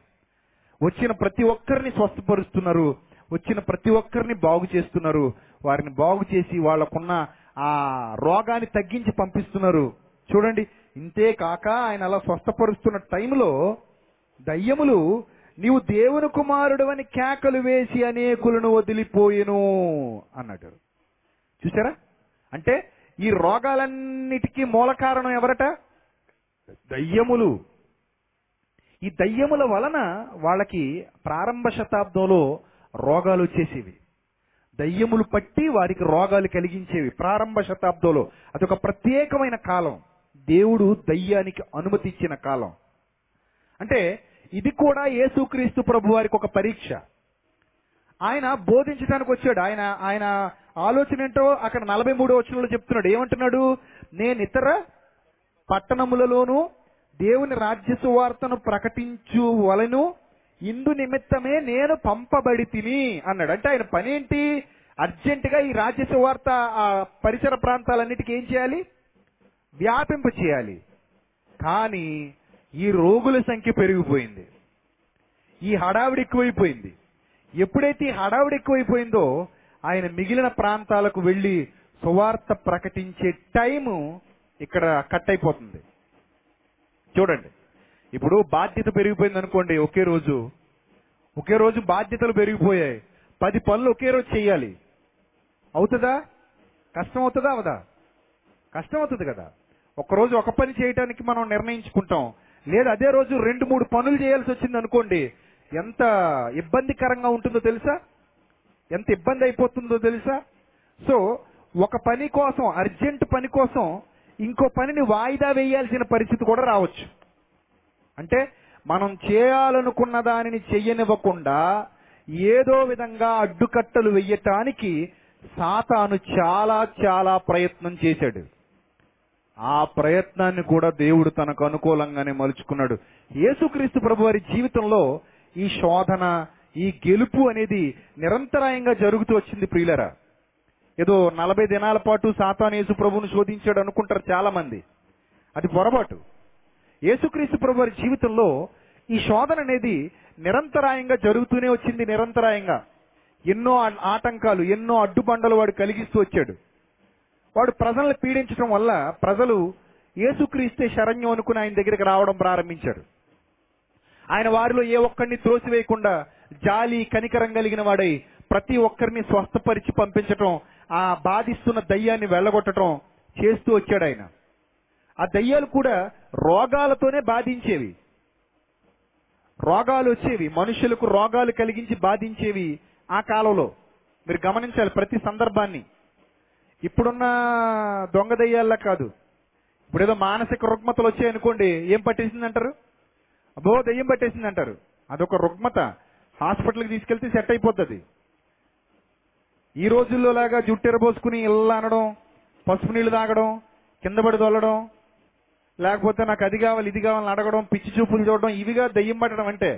వచ్చిన ప్రతి ఒక్కరిని స్వస్థపరుస్తున్నారు. వచ్చిన ప్రతి ఒక్కరిని బాగు చేస్తున్నారు. వారిని బాగు చేసి వాళ్ళకున్న ఆ రోగాన్ని తగ్గించి పంపిస్తున్నారు. చూడండి ఇంతే కాక ఆయన అలా స్వస్థపరుస్తున్న టైంలో దయ్యములు నీవు దేవుని కుమారుడు అని కేకలు వేసి అనేకులను వదిలిపోయెను అన్నాడు. చూసారా అంటే ఈ రోగాలన్నిటికీ మూల కారణం ఎవరట? దయ్యములు. ఈ దయ్యముల వలన వాళ్ళకి ప్రారంభ శతాబ్దంలో రోగాలు వచ్చేసేవి. దయ్యములు పట్టి వారికి రోగాలు కలిగించేవి ప్రారంభ శతాబ్దంలో. అదొక ప్రత్యేకమైన కాలం. దేవుడు దయ్యానికి అనుమతి ఇచ్చిన కాలం. అంటే ఇది కూడా యేసుక్రీస్తు ప్రభు వారికి ఒక పరీక్ష. ఆయన బోధించడానికి వచ్చాడు. ఆయన ఆయన ఆలోచన ఏంటో అక్కడ నలభై మూడో వచనంలో చెప్తున్నాడు. ఏమంటున్నాడు? నేను ఇతర పట్టణములలోనూ దేవుని రాజ్య సువార్తను ప్రకటించు వలను ఇందు నిమిత్తమే నేను పంపబడి తిని అన్నాడు. అంటే ఆయన పనేంటి? అర్జెంటుగా ఈ రాజ్య సువార్త ఆ పరిసర ప్రాంతాలన్నిటికీ ఏం చేయాలి? వ్యాపింప చేయాలి. కానీ ఈ రోగుల సంఖ్య పెరిగిపోయింది. ఈ హడావిడి ఎక్కువైపోయింది. ఎప్పుడైతే ఈ హడావిడి ఎక్కువైపోయిందో ఆయన మిగిలిన ప్రాంతాలకు వెళ్ళి సువార్త ప్రకటించే టైము ఇక్కడ కట్ అయిపోతుంది చూడండి. ఇప్పుడు బాధ్యత పెరిగిపోయింది అనుకోండి ఒకే రోజు. ఒకే రోజు బాధ్యతలు పెరిగిపోయాయి. పది పనులు ఒకే రోజు చేయాలి. అవుతుందా? కష్టం అవుతుందా అవదా? కష్టం అవుతుంది కదా. ఒక రోజు ఒక పని చేయడానికి మనం నిర్ణయించుకుంటాం. లేదా అదే రోజు రెండు మూడు పనులు చేయాల్సి వచ్చింది అనుకోండి ఎంత ఇబ్బందికరంగా ఉంటుందో తెలుసా? ఎంత ఇబ్బంది అయిపోతుందో తెలుసా? సో ఒక పని కోసం అర్జెంట్ పని కోసం ఇంకో పనిని వాయిదా వేయాల్సిన పరిస్థితి కూడా రావచ్చు. అంటే మనం చేయాలనుకున్న దానిని చెయ్యనివ్వకుండా ఏదో విధంగా అడ్డుకట్టలు వెయ్యటానికి సాతాను చాలా చాలా ప్రయత్నం చేశాడు. ఆ ప్రయత్నాన్ని కూడా దేవుడు తనకు అనుకూలంగానే మలుచుకున్నాడు. యేసుక్రీస్తు ప్రభు వారి జీవితంలో ఈ శోధన ఈ గెలుపు అనేది నిరంతరాయంగా జరుగుతూ వచ్చింది ప్రియులరా. ఏదో నలభై దినాల పాటు సాతాను యేసు ప్రభువును శోధించాడు అనుకుంటారు చాలా మంది అది పొరపాటు. యేసుక్రీస్తు ప్రభు వారి జీవితంలో ఈ శోధన అనేది నిరంతరాయంగా జరుగుతూనే వచ్చింది నిరంతరాయంగా. ఎన్నో ఆటంకాలు ఎన్నో అడ్డుబండలు వాడు కలిగిస్తూ వచ్చాడు. వాడు ప్రజలను పీడించడం వల్ల ప్రజలు యేసుక్రీస్తే శరణ్యం అనుకుని ఆయన దగ్గరికి రావడం ప్రారంభించాడు. ఆయన వారిలో ఏ ఒక్కరిని త్రోసివేయకుండా జాలి కనికరం కలిగిన వాడై ప్రతి ఒక్కరిని స్వస్థపరిచి పంపించటం ఆ బాధిస్తున్న దయ్యాన్ని వెళ్ళగొట్టడం చేస్తూ వచ్చాడు ఆయన. ఆ దయ్యాలు కూడా రోగాలతోనే బాధించేవి. రోగాలు వచ్చేవి. మనుషులకు రోగాలు కలిగించి బాధించేవి ఆ కాలంలో. మీరు గమనించాలి ప్రతి సందర్భాన్ని. ఇప్పుడున్న దొంగ దయ్యాల్లా కాదు. ఇప్పుడు ఏదో మానసిక రుగ్మతలు వచ్చాయనుకోండి ఏం పట్టేసింది అంటారు అబ్బో దయ్యం పట్టేసింది అంటారు అదొక రుగ్మత. హాస్పిటల్కి తీసుకెళ్తే సెట్ అయిపోతుంది. ఈ రోజుల్లో లాగా జుట్టెరబోసుకుని ఇళ్ళ అనడం పసుపు నీళ్ళు తాగడం కింద పడి దొల్లడం లేకపోతే నాకు అది కావాలి ఇది కావాలని అడగడం పిచ్చి చూపులు చూడడం ఇవిగా దయ్యం పట్టడం అంటే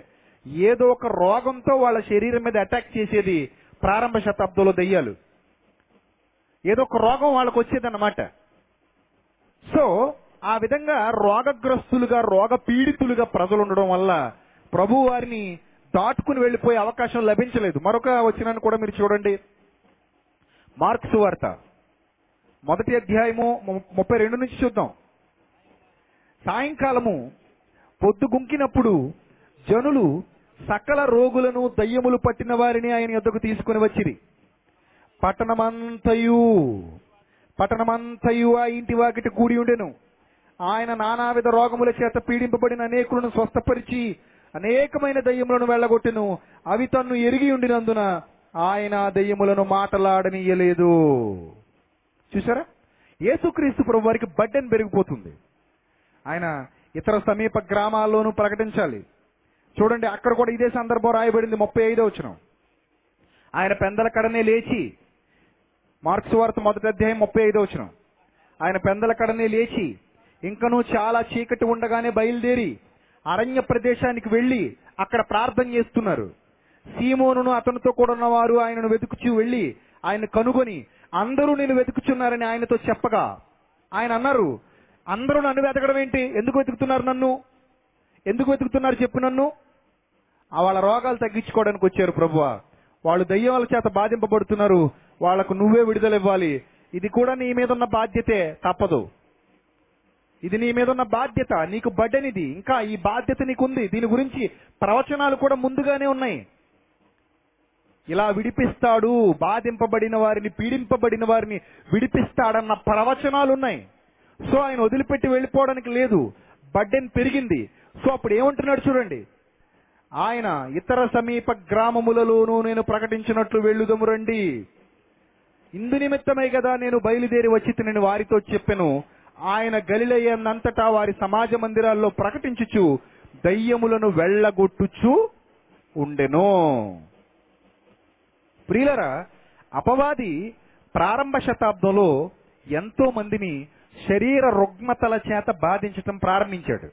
ఏదో ఒక రోగంతో వాళ్ళ శరీరం మీద అటాక్ చేసేది ప్రారంభ శతాబ్దంలో దయ్యాలు. ఏదో ఒక రోగం వాళ్ళకు వచ్చేదన్నమాట సో ఆ విధంగా రోగగ్రస్తులుగా రోగ పీడితులుగా ప్రజలు ఉండడం వల్ల ప్రభు వారిని దాటుకుని వెళ్ళిపోయే అవకాశం లభించలేదు. మరొక వచ్చినాన్ని కూడా మీరు చూడండి. మార్క్స్ వార్త మొదటి అధ్యాయము ముప్పై రెండు నుంచి చూద్దాం. సాయంకాలము పొద్దు గుంకినప్పుడు జనులు సకల రోగులను దయ్యములు పట్టిన వారిని ఆయన యొద్దకు తీసుకుని వచ్చిరి. పట్టణమంతయు పట్టణమంతయు ఆ ఇంటి వాకిటి కూడి ఉండెను. ఆయన నానావిధ రోగముల చేత పీడింపబడిన అనేకులను స్వస్థపరిచి అనేకమైన దయ్యములను వెళ్ళగొట్టెను. అవి తన్ను ఎరిగి ఉండినందున ఆయన దయ్యములను మాటలాడనీయలేదు. చూసారా యేసుక్రీస్తు ప్రభు వారికి బడ్డెన్ పెరిగిపోతుంది. ఆయన ఇతర సమీప గ్రామాల్లోనూ ప్రకటించాలి. చూడండి అక్కడ కూడా ఇదే సందర్భం రాయబడింది ముప్పై ఐదో వచనం. ఆయన పెందల కడనే లేచి మార్క్స్ వార్త మొదటి అధ్యాయం ముప్పై ఐదో వచ్చిన ఆయన పెందల కడనే లేచి ఇంకనూ చాలా చీకటి ఉండగానే బయలుదేరి అరణ్య ప్రదేశానికి వెళ్ళి అక్కడ ప్రార్థన చేస్తున్నారు. సీమోనును అతనితో కూడా ఉన్నవారు ఆయనను వెతుకుచూ వెళ్ళి ఆయన కనుగొని అందరూ నేను వెతుకుచున్నారని ఆయనతో చెప్పగా. ఆయన అన్నారు అందరూ నన్ను వెతకడం ఏంటి? ఎందుకు వెతుకుతున్నారు నన్ను? ఎందుకు వెతుకుతున్నారు చెప్పు నన్ను? వాళ్ళ రోగాలు తగ్గించుకోవడానికి వచ్చారు ప్రభువ. వాళ్ళు దయ్యాల చేత బాధింపబడుతున్నారు. వాళ్ళకు నువ్వే విడుదల ఇవ్వాలి ఇది కూడా నీ మీద ఉన్న బాధ్యతే తప్పదు. ఇది నీ మీద ఉన్న బాధ్యత నీకు బడ్డనిది. ఇంకా ఈ బాధ్యత నీకుంది. దీని గురించి ప్రవచనాలు కూడా ముందుగానే ఉన్నాయి. ఇలా విడిపిస్తాడు బాధింపబడిన వారిని పీడింపబడిన వారిని విడిపిస్తాడన్న ప్రవచనాలు ఉన్నాయి. సో ఆయన వదిలిపెట్టి వెళ్ళిపోవడానికి లేదు. బడ్డెన్ పెరిగింది. సో అప్పుడు ఏమంటున్నాడు చూడండి. ఆయన ఇతర సమీప గ్రామములలోనూ నేను ప్రకటించినట్లు వెళ్ళుదము రండి. ఇందు నిమిత్తమే కదా నేను బయలుదేరి వచ్చి నేను వారితో చెప్పెను. ఆయన గలిలయ్యనంతటా వారి సమాజ మందిరాల్లో ప్రకటించుచు దయ్యములను వెళ్ళగొట్టుచు ఉండెను. ప్రియులరా అపవాది ప్రారంభ శతాబ్దంలో ఎంతో మందిని శరీర రుగ్మతల చేత బాధించటం ప్రారంభించాడు.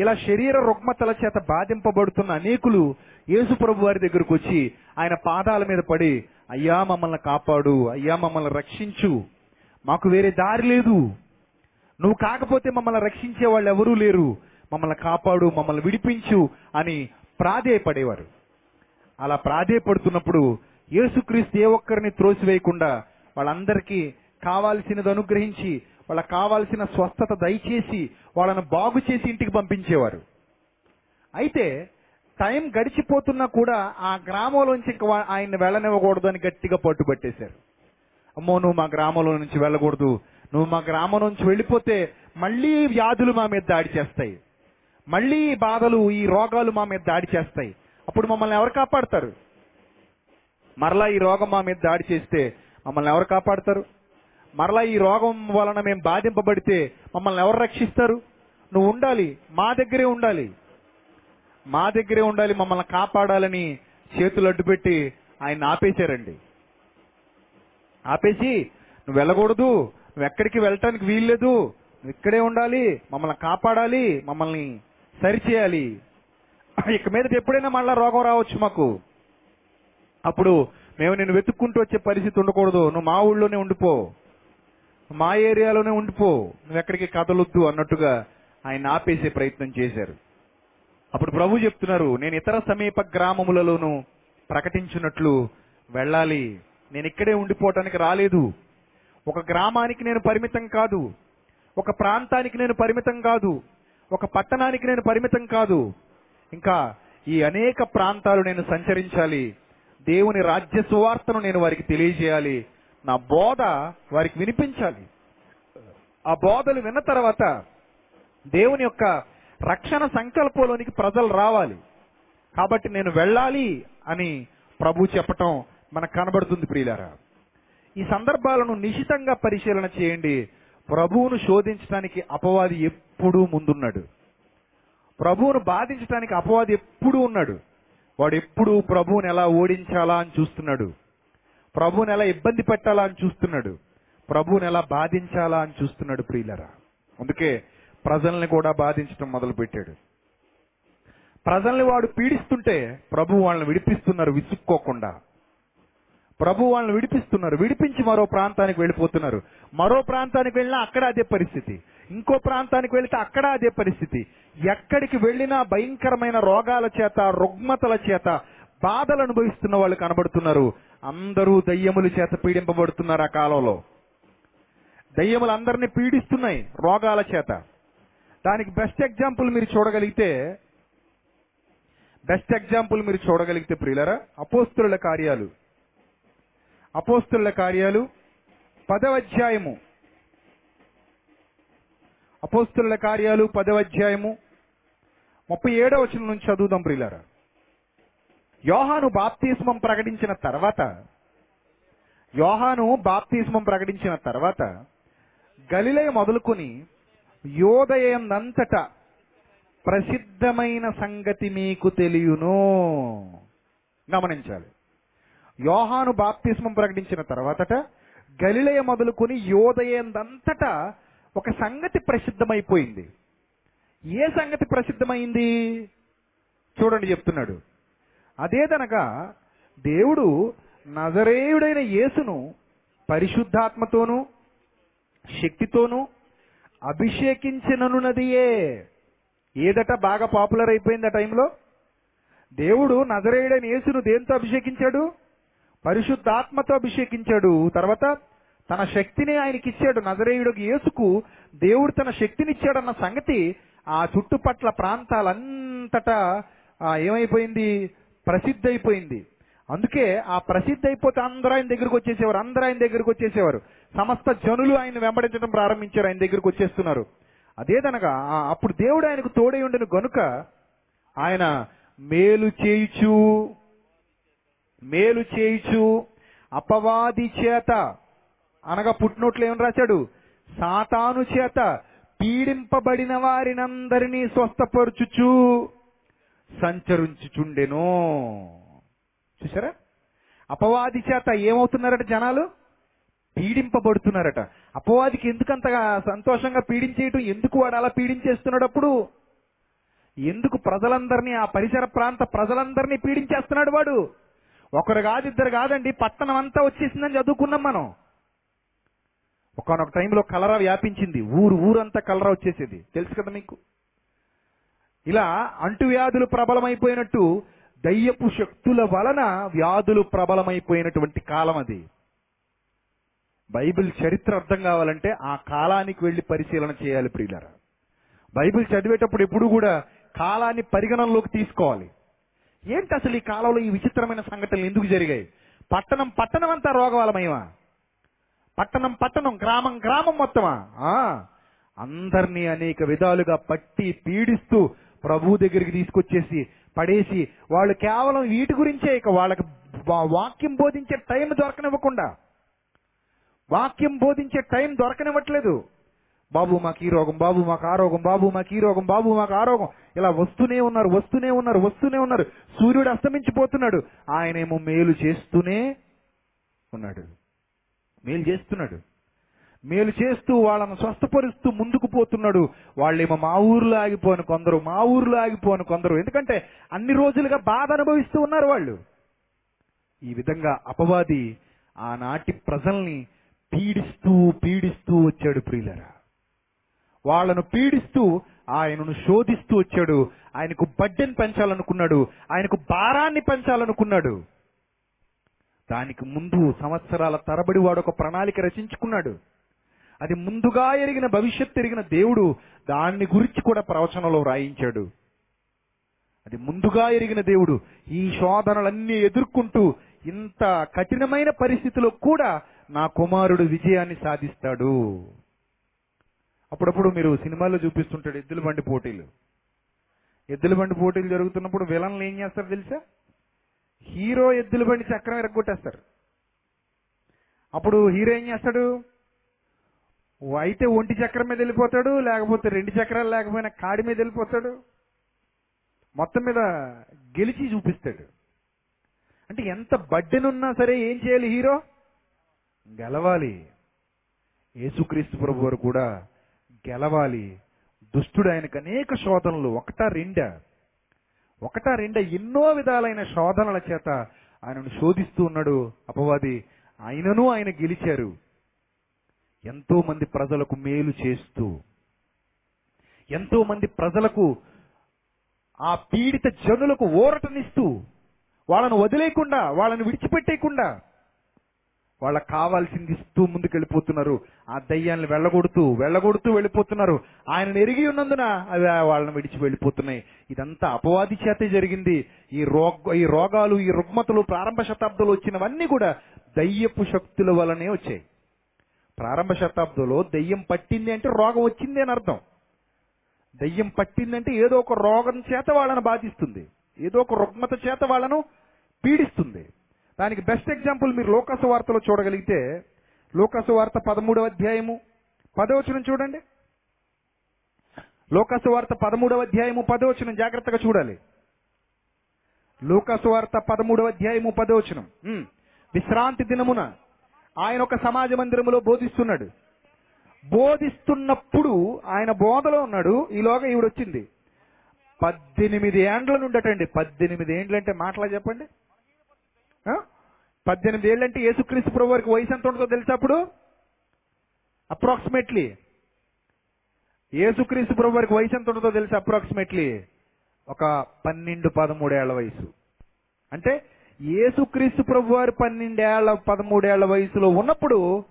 ఇలా శరీర రుగ్మతల చేత బాధింపబడుతున్న అనేకులు యేసుప్రభు వారి దగ్గరకు వచ్చి ఆయన పాదాల మీద పడి అయ్యా మమ్మల్ని కాపాడు. అయ్యా మమ్మల్ని రక్షించు. మాకు వేరే దారి లేదు. నువ్వు కాకపోతే మమ్మల్ని రక్షించే వాళ్ళు ఎవరూ లేరు. మమ్మల్ని కాపాడు మమ్మల్ని విడిపించు అని ప్రాధేయపడేవారు. అలా ప్రాధేయపడుతున్నప్పుడు యేసుక్రీస్తు ఏ ఒక్కరిని త్రోసివేయకుండా వాళ్ళందరికీ కావాల్సినది అనుగ్రహించి వాళ్ళకి కావాల్సిన స్వస్థత దయచేసి వాళ్ళను బాగు చేసి ఇంటికి పంపించేవారు. అయితే టైం గడిచిపోతున్నా కూడా ఆ గ్రామంలోంచి ఇంకా వా- ఆయన్ని వెళ్ళనివ్వకూడదు అని గట్టిగా పట్టుబట్టేశారు అమ్మో నువ్వు మా గ్రామంలో నుంచి వెళ్ళకూడదు. నువ్వు మా గ్రామం నుంచి వెళ్ళిపోతే మళ్ళీ వ్యాధులు మా మీద దాడి చేస్తాయి. మళ్ళీ బాధలు ఈ రోగాలు మా మీద దాడి చేస్తాయి. అప్పుడు మమ్మల్ని ఎవరు కాపాడతారు? మరలా ఈ రోగం మా మీద దాడి చేస్తే మమ్మల్ని ఎవరు కాపాడతారు? మరలా ఈ రోగం వలన మేము బాధింపబడితే మమ్మల్ని ఎవరు రక్షిస్తారు? నువ్వు ఉండాలి మా దగ్గరే ఉండాలి. మా దగ్గరే ఉండాలి మమ్మల్ని కాపాడాలని చేతులు అడ్డుపెట్టి ఆయన ఆపేశారండి. ఆపేసి నువ్వు వెళ్ళకూడదు నువ్వు ఎక్కడికి వెళ్ళటానికి వీల్లేదు నువ్వు ఇక్కడే ఉండాలి మమ్మల్ని కాపాడాలి మమ్మల్ని సరిచేయాలి. ఇక మీద ఎప్పుడైనా మళ్ళా రోగం రావచ్చు మాకు. అప్పుడు మేము నేను వెతుక్కుంటూ వచ్చే పరిస్థితి ఉండకూడదు నువ్వు మా ఊళ్ళోనే ఉండిపో. మా ఏరియాలోనే ఉండిపో నువ్వు ఎక్కడికి కదలొద్దు అన్నట్టుగా ఆయన ఆపేసే ప్రయత్నం చేశారు. అప్పుడు ప్రభు చెప్తున్నారు నేను ఇతర సమీప గ్రామములలోనూ ప్రకటించినట్లు వెళ్ళాలి. నేను ఇక్కడే ఉండిపోవటానికి రాలేదు. ఒక గ్రామానికి నేను పరిమితం కాదు. ఒక ప్రాంతానికి నేను పరిమితం కాదు. ఒక పట్టణానికి నేను పరిమితం కాదు. ఇంకా ఈ అనేక ప్రాంతాలు నేను సంచరించాలి. దేవుని రాజ్య సువార్తను నేను వారికి తెలియజేయాలి. నా బోధ వారికి వినిపించాలి. ఆ బోధలు విన్న తర్వాత దేవుని యొక్క రక్షణ సంకల్పంలోనికి ప్రజలు రావాలి. కాబట్టి నేను వెళ్ళాలి అని ప్రభు చెప్పటం మనకు కనబడుతుంది ప్రియులారా. ఈ సందర్భాలను నిశితంగా పరిశీలన చేయండి. ప్రభువును శోధించడానికి అపవాది ఎప్పుడూ ముందున్నాడు. ప్రభువును బాధించడానికి అపవాది ఎప్పుడూ ఉన్నాడు. వాడు ఎప్పుడు ప్రభువుని ఎలా ఓడించాలా అని చూస్తున్నాడు. ప్రభువుని ఎలా ఇబ్బంది పెట్టాలా అని చూస్తున్నాడు. ప్రభువుని ఎలా బాధించాలా అని చూస్తున్నాడు ప్రియులరా. అందుకే ప్రజల్ని కూడా బాధించడం మొదలుపెట్టాడు. ప్రజల్ని వాడు పీడిస్తుంటే ప్రభు వాళ్ళని విడిపిస్తున్నారు విసుక్కోకుండా. ప్రభు వాళ్ళని విడిపిస్తున్నారు విడిపించి మరో ప్రాంతానికి వెళ్ళిపోతున్నారు. మరో ప్రాంతానికి వెళ్ళినా అక్కడ అదే పరిస్థితి. ఇంకో ప్రాంతానికి వెళితే అక్కడ అదే పరిస్థితి. ఎక్కడికి వెళ్ళినా భయంకరమైన రోగాల చేత రుగ్మతల చేత బాధలు అనుభవిస్తున్న వాళ్ళు కనబడుతున్నారు. అందరూ దయ్యముల చేత పీడింపబడుతున్నారు ఆ కాలంలో. దయ్యములు అందరినీ పీడిస్తున్నాయి రోగాల చేత. దానికి బెస్ట్ ఎగ్జాంపుల్ మీరు చూడగలిగితే బెస్ట్ ఎగ్జాంపుల్ మీరు చూడగలిగితే ప్రియులరా అపోస్తుల కార్యాలు. అపోస్తుల కార్యాలు పదవ అధ్యాయము. అపోస్తుల కార్యాలు పదవ అధ్యాయము. ముప్పై ఏడవ వచనం నుంచి చదువుదాం ప్రియులారా. యోహాను బాప్తిస్మం ప్రకటించిన తర్వాత యోహాను బాప్తిస్మం ప్రకటించిన తర్వాత గలిలయ మొదలుకొని యోదయనంతట ప్రసిద్ధమైన సంగతి మీకు తెలియను. గమనించాలి. యోహాను బాప్తిస్మం ప్రకటించిన తర్వాతట గలిలయ మొదలుకొని యోదయందంతట ఒక సంగతి ప్రసిద్ధమైపోయింది. ఏ సంగతి ప్రసిద్ధమైంది? చూడండి చెప్తున్నాడు. అదేదనగా దేవుడు నజరేయుడైన యేసును పరిశుద్ధాత్మతోనూ శక్తితోనూ అభిషేకించిననున్నదియే. ఏదట బాగా పాపులర్ అయిపోయింది ఆ టైంలో? దేవుడు నజరేయుడైన యేసును దేంతో అభిషేకించాడు? పరిశుద్ధాత్మతో అభిషేకించాడు. తర్వాత తన శక్తిని ఆయనకి ఇచ్చాడు నజరేయుడికి యేసుకు దేవుడు తన శక్తినిచ్చాడన్న సంగతి ఆ చుట్టుపట్ల ప్రాంతాలంతటా ఏమైపోయింది? ప్రసిద్ధి అయిపోయింది అందుకే ఆ ప్రసిద్ధి అయిపోతే అందరూ ఆయన దగ్గరకు వచ్చేసేవారు. అందరూ ఆయన దగ్గరకు వచ్చేసేవారు. సమస్త జనులు ఆయన వెంబడించడం ప్రారంభించారు. ఆయన దగ్గరకు వచ్చేస్తున్నారు. అదేదనగా ఆ, అప్పుడు దేవుడు ఆయనకు తోడై ఉండను గనుక ఆయన మేలు చేయుచు మేలు చేయుచు అపవాది చేత అనగా పుట్టినోట్లు ఏమని రాశాడు? సాతాను చేత పీడింపబడిన వారినందరినీ స్వస్థపరుచుచు సంచరించుచుండెను. చూసారా అపవాది చేత ఏమవుతున్నారట జనాలు? పీడింపబడుతున్నారట. అపవాదికి ఎందుకంతగా సంతోషంగా పీడించేయటం? ఎందుకు వాడు అలా పీడించేస్తున్నాడు అప్పుడు ఎందుకు ప్రజలందరినీ ఆ పరిసర ప్రాంత ప్రజలందరినీ పీడించేస్తున్నాడు వాడు? ఒకరు కాదు ఇద్దరు కాదండి పట్టణం అంతా వచ్చేసిందని చదువుకున్నాం మనం. ఒకనొక టైంలో కలరా వ్యాపించింది. ఊరు ఊరంతా కలరా వచ్చేసేది. తెలుసు కదా మీకు? ఇలా అంటువ్యాధులు ప్రబలమైపోయినట్టు దయ్యపు శక్తుల వలన వ్యాధులు ప్రబలమైపోయినటువంటి కాలం అది. బైబిల్ చరిత్ర అర్థం కావాలంటే ఆ కాలానికి వెళ్ళి పరిశీలన చేయాలి ప్రియులరా. బైబిల్ చదివేటప్పుడు ఎప్పుడు కూడా కాలాన్ని పరిగణనలోకి తీసుకోవాలి. ఏంటి అసలు ఈ కాలంలో ఈ విచిత్రమైన సంఘటనలు ఎందుకు జరిగాయి? పట్టణం పట్టణం అంతా రోగవాలమయమా పట్టణం పట్టణం గ్రామం గ్రామం మొత్తమా? ఆ అందరినీ అనేక విధాలుగా పట్టి పీడిస్తూ ప్రభు దగ్గరికి తీసుకొచ్చేసి పడేసి వాళ్ళు కేవలం వీటి గురించే ఇక వాళ్ళకి వాక్యం బోధించే టైం దొరకనివ్వకుండా వాక్యం బోధించే టైం దొరకనివ్వట్లేదు. బాబు మాకు ఈ రోగం బాబు మాకు ఆ రోగం బాబు మాకు ఈ రోగం బాబు మాకు ఆ రోగం. ఇలా వస్తూనే ఉన్నారు వస్తూనే ఉన్నారు వస్తూనే ఉన్నారు. సూర్యుడు అస్తమించిపోతున్నాడు. ఆయనేమో మేలు చేస్తూనే ఉన్నాడు. మేలు చేస్తున్నాడు. మేలు చేస్తూ వాళ్ళను స్వస్థపరుస్తూ ముందుకు పోతున్నాడు. వాళ్ళేమో మా ఊర్లో ఆగిపోను కొందరు మా ఊర్లో ఆగిపోను కొందరు. ఎందుకంటే అన్ని రోజులుగా బాధ అనుభవిస్తూ ఉన్నారు వాళ్ళు. ఈ విధంగా అపవాది ఆనాటి ప్రజల్ని పీడిస్తూ పీడిస్తూ వచ్చాడు ప్రియులరా. వాళ్ళను పీడిస్తూ ఆయనను శోధిస్తూ వచ్చాడు. ఆయనకు బడ్డెని పెంచాలనుకున్నాడు. ఆయనకు భారాన్ని పెంచాలనుకున్నాడు. దానికి ముందు సంవత్సరాల తరబడి వాడు ఒక ప్రణాళిక రచించుకున్నాడు. అది ముందుగా ఎరిగిన భవిష్యత్తు ఎరిగిన దేవుడు దాన్ని గురించి కూడా ప్రవచనంలో రాయించాడు అది ముందుగా ఎరిగిన దేవుడు ఈ శోధనలన్నీ ఎదుర్కొంటూ ఇంత కఠినమైన పరిస్థితిలో కూడా నా కుమారుడు విజయాన్ని సాధిస్తాడు. అప్పుడప్పుడు మీరు సినిమాల్లో చూపిస్తుంటాడు ఎద్దుల బండి పోటీలు. ఎద్దుల బండి పోటీలు జరుగుతున్నప్పుడు విలన్లు ఏం చేస్తారు తెలుసా? హీరో ఎద్దుల బండి చక్రం ఎరగొట్టేస్తారు. అప్పుడు హీరో ఏం చేస్తాడు? అయితే ఒంటి చక్రం మీద వెళ్ళిపోతాడు లేకపోతే రెండు చక్రాలు లేకపోయినా కాడి మీద వెళ్ళిపోతాడు. మొత్తం మీద గెలిచి చూపిస్తాడు. అంటే ఎంత బడ్డెనున్నా సరే ఏం చేయాలి హీరో? గెలవాలి. యేసుక్రీస్తు ప్రభు వారు కూడా గెలవాలి. దుష్టుడు ఆయనకు అనేక శోధనలు ఒకటా రెండా? ఒకటా రెండా ఎన్నో విధాలైన శోధనల చేత ఆయనను శోధిస్తూ ఉన్నాడు అపవాది. ఆయనను ఆయన గెలిచారు. ఎంతో మంది ప్రజలకు మేలు చేస్తూ ఎంతో మంది ప్రజలకు ఆ పీడిత జనులకు ఊరటనిస్తూ వాళ్ళను వదిలేయకుండా వాళ్ళను విడిచిపెట్టేయకుండా వాళ్ళకి కావాల్సింది ఇస్తూ ముందుకెళ్ళిపోతున్నారు. ఆ దయ్యాన్ని వెళ్ళగొడుతూ వెళ్ళగొడుతూ వెళ్ళిపోతున్నారు. ఆయన ఎరిగి ఉన్నందున అవి వాళ్ళని విడిచి వెళ్ళిపోతున్నాయి. ఇదంతా అపవాది చేతే జరిగింది. ఈ రోగ ఈ రోగాలు ఈ రుగ్మతలు ప్రారంభ శతాబ్దంలో వచ్చినవన్నీ కూడా దయ్యపు శక్తుల వలనే వచ్చాయి. ప్రారంభ శతాబ్దంలో దయ్యం పట్టింది అంటే రోగం వచ్చింది అని అర్థం. దయ్యం పట్టిందంటే ఏదో ఒక రోగం చేత వాళ్ళను బాధిస్తుంది. ఏదో ఒక రుగ్మత చేత వాళ్ళను పీడిస్తుంది. దానికి బెస్ట్ ఎగ్జాంపుల్ మీరు లోకసు వార్తలో చూడగలిగితే లోకసు వార్త పదమూడవ అధ్యాయము. పదవచనం చూడండి. లోకసు వార్త పదమూడవ అధ్యాయము పదవచనం జాగ్రత్తగా చూడాలి. లోకసు వార్త పదమూడవ అధ్యాయము పదవచనం విశ్రాంతి దినమున ఆయన ఒక సమాజ మందిరములో బోధిస్తున్నాడు. బోధిస్తున్నప్పుడు ఆయన బోధలో ఉన్నాడు. ఈలోగా ఈవిడొచ్చింది. పద్దెనిమిది ఏండ్ల నుండటండి. పద్దెనిమిది ఏండ్లు అంటే మాటలా చెప్పండి. పద్దెనిమిది ఏళ్ళంటే యేసుక్రీస్తు ప్రభు వారికి వయసు ఎంత ఉంటుందో తెలుసా అప్పుడు? అప్రాక్సిమేట్లీ యేసుక్రీస్తు ప్రభు వారికి వయసు ఎంత ఉంటుందో తెలుసా అప్రాక్సిమేట్లీ ఒక పన్నెండు పదమూడేళ్ళ వయసు. అంటే యేసుక్రీస్తు ప్రభు వారు పన్నెండేళ్ళ పదమూడేళ్ళ వయసులో ఉన్నప్పుడు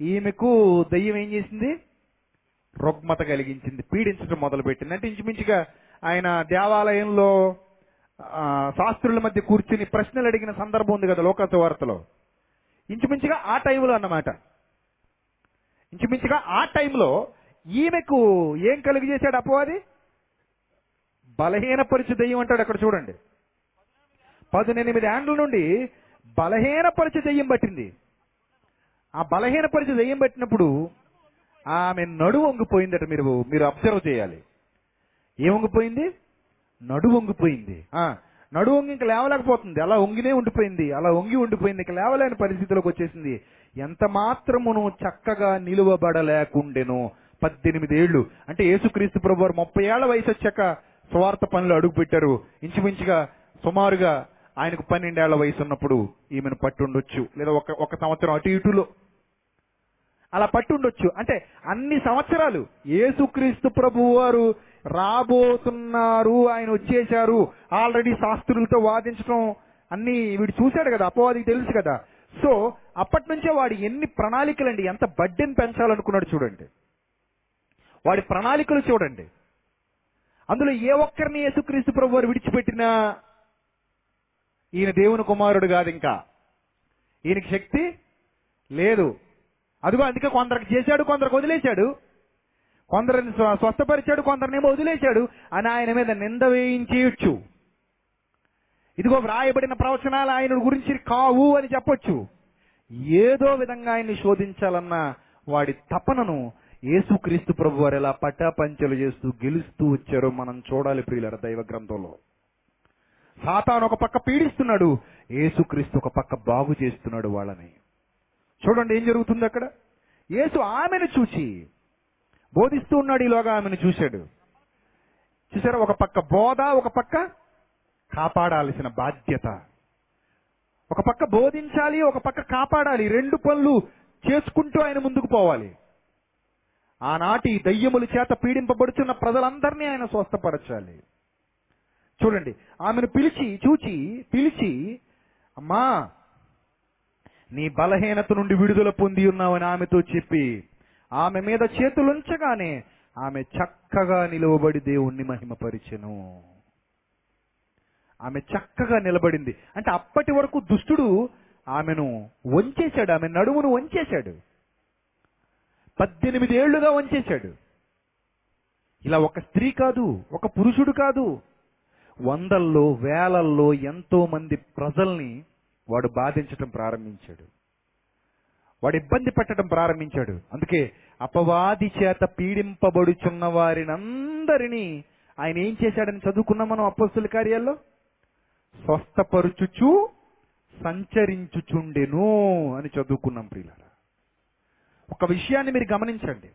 ఈమెకు దయ్యం ఏం చేసింది? రుగ్మత కలిగించింది. పీడించడం మొదలుపెట్టింది. అంటే ఇంచుమించుగా ఆయన దేవాలయంలో శాస్త్రుల మధ్య కూర్చుని ప్రశ్నలు అడిగిన సందర్భం ఉంది కదా లోకత వార్తలో. ఇంచుమించుగా ఆ టైంలో అన్నమాట. ఇంచుమించుగా ఆ టైంలో ఈమెకు ఏం కలిగజేశాడు అపవాది బలహీనపరిచి దెయ్యం అంటాడు అక్కడ చూడండి. పదునెనిమిది ఏండ్ల నుండి బలహీనపరిచి దెయ్యం పట్టింది. ఆ బలహీనపరిచి దెయ్యం పట్టినప్పుడు ఆమె నడు వంగిపోయిందట మీరు మీరు అబ్జర్వ్ చేయాలి. ఏం వంగిపోయింది? నడు వంగిపోయింది ఆ నడు వంగి ఇంకా లేవలేకపోతుంది. అలా వంగినే ఉండిపోయింది. అలా వంగి ఉండిపోయింది. ఇంకా లేవలేని పరిస్థితిలోకి వచ్చేసింది. ఎంత మాత్రమును చక్కగా నిలువబడలేకుండెను. పద్దెనిమిది ఏళ్ళు. అంటే యేసుక్రీస్తు ప్రభు వారు ముప్పై ఏళ్ళ వయసు వచ్చాక స్వార్థ పనులు అడుగు పెట్టారు ఇంచుమించుగా సుమారుగా ఆయనకు పన్నెండేళ్ళ వయసు ఉన్నప్పుడు ఈమెను పట్టుండొచ్చు. లేదా ఒక ఒక సంవత్సరం అటు ఇటులో. అలా పట్టుండొచ్చు. అంటే అన్ని సంవత్సరాలు యేసుక్రీస్తు ప్రభు వారు రాబోతున్నారు. ఆయన వచ్చేశారు. ఆల్రెడీ శాస్త్రులతో వాదించడం అన్ని వీడు చూశాడు కదా అపవాదికి తెలుసు కదా. సో అప్పటి నుంచే వాడు ఎన్ని ప్రణాళికలండి ఎంత బడ్డెని పెంచాలనుకున్నాడు చూడండి. వాడి ప్రణాళికలు చూడండి. అందులో ఏ ఒక్కరిని యేసుక్రీస్తు ప్రభు వారు విడిచిపెట్టినా ఈయన దేవుని కుమారుడు కాదు ఇంకా. ఈయనకి శక్తి లేదు. అదిగో అందుకే కొందరికి చేశాడు కొందరికి వదిలేశాడు. కొందరిని స్వస్థపరిచాడు కొందరినేమో వదిలేశాడు అని ఆయన మీద నింద వేయించేయచ్చు. ఇదిగో వ్రాయబడిన ప్రవచనాలు ఆయన గురించి కావు అని చెప్పొచ్చు. ఏదో విధంగా ఆయన్ని శోధించాలన్న వాడి తపనను యేసుక్రీస్తు ప్రభు వారు ఎలా పటాపంచలు చేస్తూ గెలుస్తూ వచ్చారో మనం చూడాలి ప్రియులర దైవ గ్రంథంలో. సాతాను ఒక పక్క పీడిస్తున్నాడు యేసుక్రీస్తు ఒక పక్క బాగు చేస్తున్నాడు వాళ్ళని. చూడండి ఏం జరుగుతుంది అక్కడ? యేసు ఆమెను చూచి బోధిస్తూ ఉన్నాడు ఈలోగా ఆమెను చూశాడు. చూసారా ఒక పక్క బోధ ఒక పక్క కాపాడాల్సిన బాధ్యత. ఒక పక్క బోధించాలి ఒక పక్క కాపాడాలి. రెండు పనులు చేసుకుంటూ ఆయన ముందుకు పోవాలి. ఆనాటి దయ్యముల చేత పీడింపబడుచున్న ప్రజలందరినీ ఆయన స్వస్థపరచాలి. చూడండి ఆమెను పిలిచి చూచి పిలిచి అమ్మా నీ బలహీనత నుండి విడుదల పొంది ఉన్నావని ఆమెతో చెప్పి ఆమె మీద చేతులుంచగానే ఆమె చక్కగా నిలువబడి దేవుణ్ణి మహిమపరిచెను. ఆమె చక్కగా నిలబడింది. అంటే అప్పటి వరకు దుష్టుడు ఆమెను వంచేశాడు ఆమె నడుమును వంచేశాడు. పద్దెనిమిది ఏళ్ళుగా వంచేశాడు. ఇలా ఒక స్త్రీ కాదు ఒక పురుషుడు కాదు. వందల్లో వేలల్లో ఎంతో మంది ప్రజల్ని వాడు బాధించటం ప్రారంభించాడు. వాడు ఇబ్బంది పెట్టడం ప్రారంభించాడు. అందుకే అపవాది చేత పీడింపబడుచున్న వారినందరినీ ఆయన ఏం చేశాడని చదువుకున్నాం మనం అప్పస్తుల కార్యాల్లో? స్వస్థపరుచుచు సంచరించుచుండెను అని చదువుకున్నాం ప్రియులారా. ఒక విషయాన్ని మీరు గమనించండి.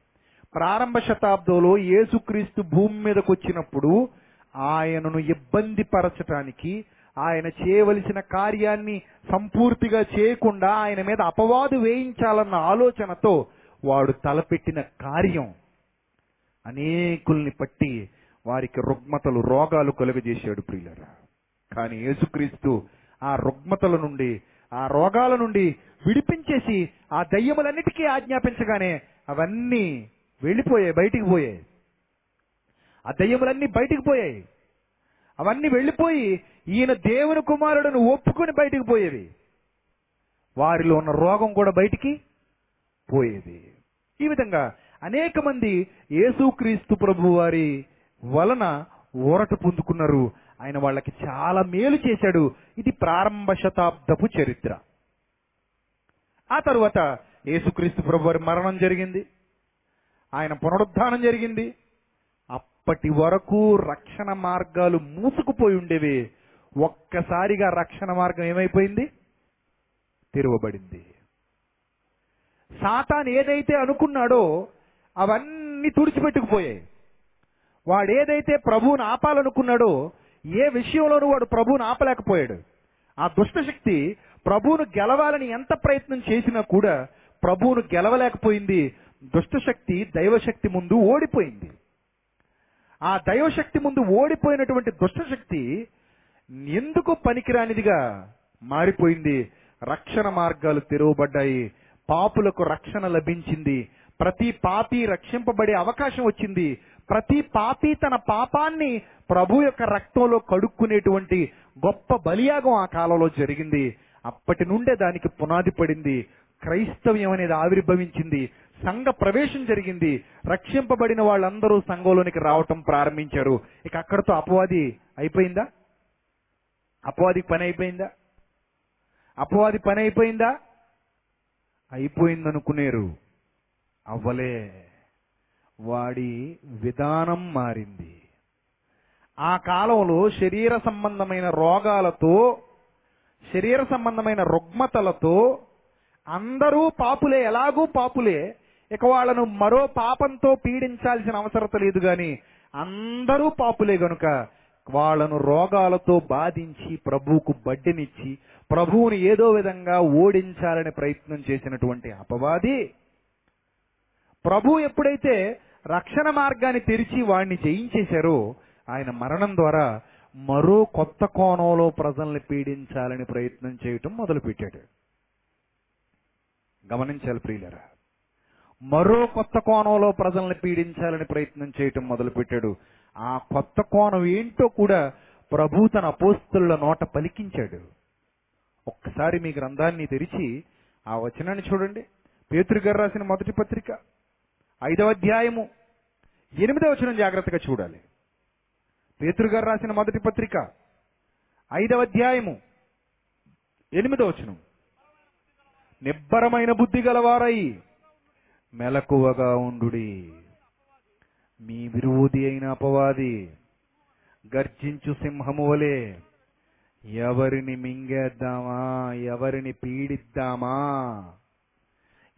ప్రారంభ శతాబ్దంలో యేసుక్రీస్తు భూమి మీదకు వచ్చినప్పుడు ఆయనను ఇబ్బంది పరచటానికి ఆయన చేయవలసిన కార్యాన్ని సంపూర్తిగా చేయకుండా ఆయన మీద అపవాదు వేయించాలన్న ఆలోచనతో వాడు తలపెట్టిన కార్యం అనేకుల్ని పట్టి వారికి రుగ్మతలు రోగాలు కలుగజేశాడు ప్రియులరా. కానీ యేసుక్రీస్తు ఆ రుగ్మతల నుండి ఆ రోగాల నుండి విడిపించేసి ఆ దయ్యములన్నిటికీ ఆజ్ఞాపించగానే అవన్నీ వెళ్ళిపోయాయి బయటికి పోయాయి. ఆ దయ్యములన్నీ బయటికి పోయాయి. అవన్నీ వెళ్ళిపోయి ఈయన దేవుని కుమారుడును ఒప్పుకొని బయటికి పోయేవి. వారిలో ఉన్న రోగం కూడా బయటికి పోయేది. ఈ విధంగా అనేక మంది యేసుక్రీస్తు ప్రభు వారి వలన ఊరట పొందుకున్నారు. ఆయన వాళ్ళకి చాలా మేలు చేశాడు. ఇది ప్రారంభ శతాబ్దపు చరిత్ర. ఆ తరువాత యేసుక్రీస్తు ప్రభు వారి మరణం జరిగింది. ఆయన పునరుద్ధానం జరిగింది. అప్పటి వరకు రక్షణ మార్గాలు మూసుకుపోయి ఉండేవి. ఒక్కసారిగా రక్షణ మార్గం ఏమైపోయింది? తెరవబడింది. సాతాన్ ఏదైతే అనుకున్నాడో అవన్నీ తుడిచిపెట్టుకుపోయాయి. వాడు ఏదైతే ప్రభువుని ఆపాలనుకున్నాడో ఏ విషయంలోనూ వాడు ప్రభువుని ఆపలేకపోయాడు. ఆ దుష్టశక్తి ప్రభువును గెలవాలని ఎంత ప్రయత్నం చేసినా కూడా ప్రభువును గెలవలేకపోయింది. దుష్టశక్తి దైవశక్తి ముందు ఓడిపోయింది. ఆ దైవశక్తి ముందు ఓడిపోయినటువంటి దుష్టశక్తి ఎందుకు పనికిరానిదిగా మారిపోయింది? రక్షణ మార్గాలు తెరవబడ్డాయి. పాపులకు రక్షణ లభించింది. ప్రతి పాపి రక్షింపబడే అవకాశం వచ్చింది. ప్రతి పాపి తన పాపాన్ని ప్రభు యొక్క రక్తంలో కడుక్కునేటువంటి గొప్ప బలియాగం ఆ కాలంలో జరిగింది. అప్పటి నుండే దానికి పునాది పడింది. క్రైస్తవ్యం అనేది ఆవిర్భవించింది. సంఘ ప్రవేశం జరిగింది. రక్షింపబడిన వాళ్ళందరూ సంఘంలోనికి రావటం ప్రారంభించారు. ఇక అక్కడతో అపవాది అయిపోయిందా? అపవాది పని అయిపోయిందా? అపవాది పని అయిపోయిందా? అయిపోయిందనుకునేరు. అవ్వలే. వాడి విధానం మారింది. ఆ కాలంలో శరీర సంబంధమైన రోగాలతో శరీర సంబంధమైన రుగ్మతలతో అందరూ పాపులే ఎలాగూ పాపులే. ఇక వాళ్ళను మరో పాపంతో పీడించాల్సిన అవసరత లేదు గాని అందరూ పాపులే గనుక వాళ్ళను రోగాలతో బాధించి ప్రభువుకు బడ్డెనిచ్చి ప్రభువుని ఏదో విధంగా ఓడించాలని ప్రయత్నం చేసినటువంటి అపవాది ప్రభు ఎప్పుడైతే రక్షణ మార్గాన్ని తెరిచి వాడిని జయించేశారో ఆయన మరణం ద్వారా మరో కొత్త కోణంలో ప్రజల్ని పీడించాలని ప్రయత్నం చేయటం మొదలుపెట్టాడు. గమనించాలి ప్రియులరా. మరో కొత్త కోణంలో ప్రజల్ని పీడించాలని ప్రయత్నం చేయటం మొదలుపెట్టాడు. ఆ కొత్త కోణం ఏంటో కూడా ప్రభు తన అపోస్తుల నోట పలికించాడు. ఒక్కసారి మీ గ్రంథాన్ని తెరిచి ఆ వచనాన్ని చూడండి. పేతృగారు రాసిన మొదటి పత్రిక ఐదవ అధ్యాయము. ఎనిమిదవ వచనం జాగ్రత్తగా చూడాలి. పేతృగారు రాసిన మొదటి పత్రిక ఐదవ అధ్యాయము. ఎనిమిదవ వచనం. నిబ్బరమైన బుద్ధి గలవారై మెలకువగా ఉండుడి. మీ విరోధి అయిన అపవాది గర్జించు సింహము వలె ఎవరిని మింగేద్దామా? ఎవరిని పీడిద్దామా?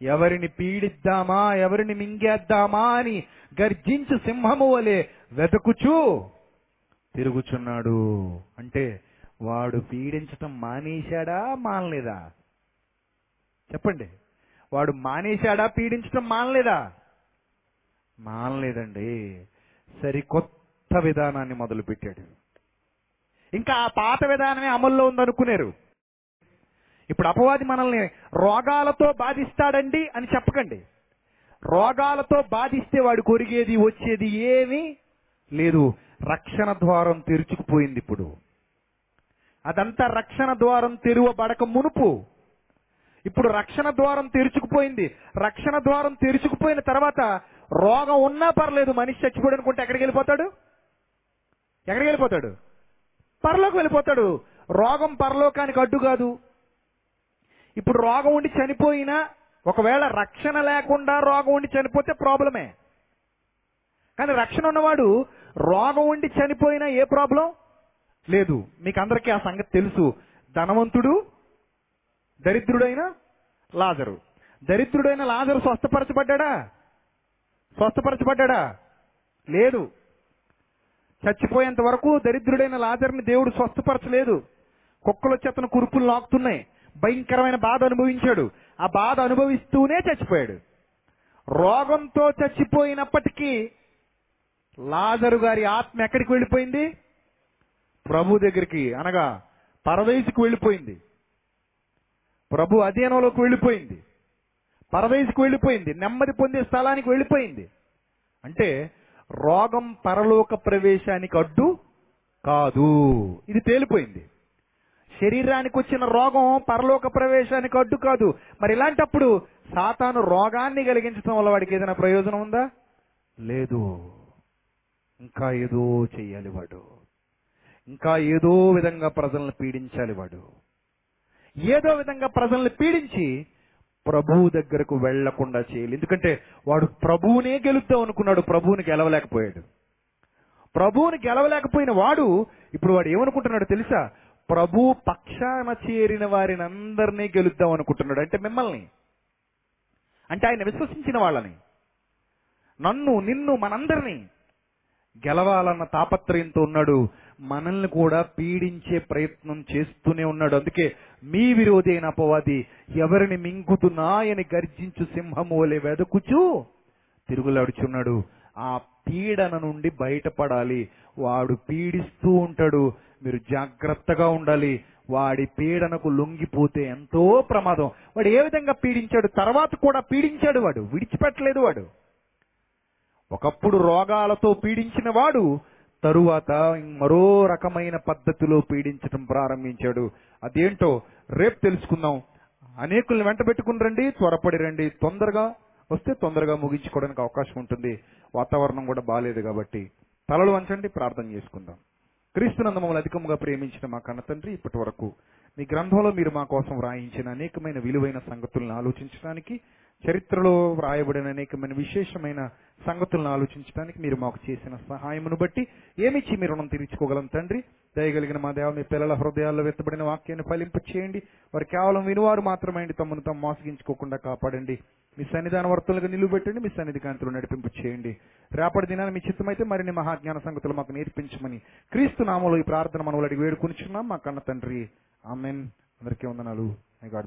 ఎవరిని పీడిద్దామా? ఎవరిని మింగేద్దామా అని గర్జించు సింహము వలె వెతుకుచూ తిరుగుచున్నాడు. అంటే వాడు పీడించటం మానేశాడా? మానలేదా? చెప్పండి. వాడు మానేశాడా? పీడించటం మానలేదా? మానలేదండి. సరికొత్త విధానాన్ని మొదలుపెట్టాడు. ఇంకా ఆ పాత విధానమే అమల్లో ఉందనుకునేరు. ఇప్పుడు అపవాది మనల్ని రోగాలతో బాధిస్తాడండి అని చెప్పకండి. రోగాలతో బాధిస్తే వాడు కొరిగేది వచ్చేది ఏమీ లేదు. రక్షణ ద్వారం తెరుచుకుపోయింది ఇప్పుడు. అదంతా రక్షణ ద్వారం తెరువబడక మునుపు. ఇప్పుడు రక్షణ ద్వారం తెరుచుకుపోయింది. రక్షణ ద్వారం తెరుచుకుపోయిన తర్వాత రోగం ఉన్నా పర్లేదు. మనిషి చచ్చిపోయాడు అనుకుంటే ఎక్కడికి వెళ్ళిపోతాడు? ఎక్కడికి వెళ్ళిపోతాడు? పరలోకి వెళ్ళిపోతాడు. రోగం పరలోకానికి అడ్డు కాదు. ఇప్పుడు రోగం ఉండి చనిపోయినా ఒకవేళ రక్షణ లేకుండా రోగం ఉండి చనిపోతే ప్రాబ్లమే. కానీ రక్షణ ఉన్నవాడు రోగం ఉండి చనిపోయినా ఏ ప్రాబ్లం? లేదు. మీకు అందరికీ ఆ సంగతి తెలుసు. ధనవంతుడు దరిద్రుడైన లాజరు. దరిద్రుడైన లాజరు స్వస్థపరచబడ్డా స్వస్థపరచబడ్డా లేదు. చచ్చిపోయేంత వరకు దరిద్రుడైన లాజర్ని దేవుడు స్వస్థపరచలేదు. కుక్కలు వచ్చి అతను కురుపులు నాకుతున్నాయి భయంకరమైన బాధ అనుభవించాడు. ఆ బాధ అనుభవిస్తూనే చచ్చిపోయాడు. రోగంతో చచ్చిపోయినప్పటికీ లాజరు గారి ఆత్మ ఎక్కడికి వెళ్ళిపోయింది? ప్రభు దగ్గరికి అనగా పరదేశకు వెళ్ళిపోయింది. ప్రభు అధీనంలోకి వెళ్ళిపోయింది. పరదైసుకు వెళ్ళిపోయింది. నెమ్మది పొందే స్థలానికి వెళ్ళిపోయింది. అంటే రోగం పరలోక ప్రవేశానికి అడ్డు కాదు. ఇది తేలిపోయింది. శరీరానికి వచ్చిన రోగం పరలోక ప్రవేశానికి అడ్డు కాదు. మరి ఇలాంటప్పుడు సాతాను రోగాన్ని కలిగించడం వల్ల వాడికి ఏదైనా ప్రయోజనం ఉందా? లేదు. ఇంకా ఏదో చెయ్యాలి వాడు. ఇంకా ఏదో విధంగా ప్రజలను పీడించాలి వాడు. ఏదో విధంగా ప్రజల్ని పీడించి ప్రభువు దగ్గరకు వెళ్ళకుండా చేయాలి. ఎందుకంటే వాడు ప్రభువునే గెలుద్దాం అనుకున్నాడు ప్రభువుని గెలవలేకపోయాడు. ప్రభువుని గెలవలేకపోయిన వాడు ఇప్పుడు వాడు ఏమనుకుంటున్నాడు తెలుసా? ప్రభు పక్షాన చేరిన వారిని అందరినీ గెలుద్దాం అనుకుంటున్నాడు. అంటే మిమ్మల్ని. అంటే ఆయన విశ్వసించిన వాళ్ళని. నన్ను నిన్ను మనందరినీ గెలవాలన్న తాపత్రయంతో ఉన్నాడు. మనల్ని కూడా పీడించే ప్రయత్నం చేస్తూనే ఉన్నాడు. అందుకే మీ విరోధి అయిన అపవాది ఎవరిని మింగుతున్నాయని గర్జించు సింహము వలె వెదకుచు తిరుగులాడుచున్నాడు. ఆ పీడన నుండి బయటపడాలి. వాడు పీడిస్తూ ఉంటాడు. మీరు జాగ్రత్తగా ఉండాలి. వాడి పీడనకు లొంగిపోతే ఎంతో ప్రమాదం. వాడు ఏ విధంగా పీడించాడు? తర్వాత కూడా పీడించాడు వాడు. విడిచిపెట్టలేదు వాడు. ఒకప్పుడు రోగాలతో పీడించిన వాడు తరువాత మరో రకమైన పద్ధతిలో పీడించడం ప్రారంభించాడు. అదేంటో రేపు తెలుసుకుందాం. అనేకుల్ని వెంట పెట్టుకుని రండి త్వరపడి రండి. తొందరగా వస్తే తొందరగా ముగించుకోవడానికి అవకాశం ఉంటుంది. వాతావరణం కూడా బాగాలేదు కాబట్టి తలలు వంచండి ప్రార్థన చేసుకుందాం. క్రీస్తునందు మమ్మల్ని అధికంగా ప్రేమించిన మా కన్న తండ్రి ఇప్పటి వరకు మీ గ్రంథంలో మీరు మా కోసం వ్రాయించిన అనేకమైన విలువైన సంగతులను ఆలోచించడానికి చరిత్రలో వ్రాయబడిన అనేకమైన విశేషమైన సంగతులను ఆలోచించడానికి మీరు మాకు చేసిన సహాయమును బట్టి ఏమిచ్చి మీరు రుణం తీర్చుకోగలం తండ్రి? దయగలిగిన మా దేవ మీ పిల్లల హృదయాల్లో వెత్తబడిన వాక్యాన్ని ఫలింప చేయండి. వారు కేవలం వినువారు మాత్రమే తమను తాము మోసగించుకోకుండా కాపాడండి. మీ సన్నిధాన వర్తలుగా నిలువబెట్టండి మీ సన్నిధి కాంతులు నడిపింపు చేయండి. రేపటి దినాన్ని మీ చిత్తమైతే మరిన్ని మహాజ్ఞాన సంగతులు మాకు నేర్పించమని క్రీస్తు నామంలో ఈ ప్రార్థన మనవులు అడిగి వేడుకునిచున్నాం మా కన్న తండ్రి. ఆమెన్. అందరికీ వందనాలు. గాడ్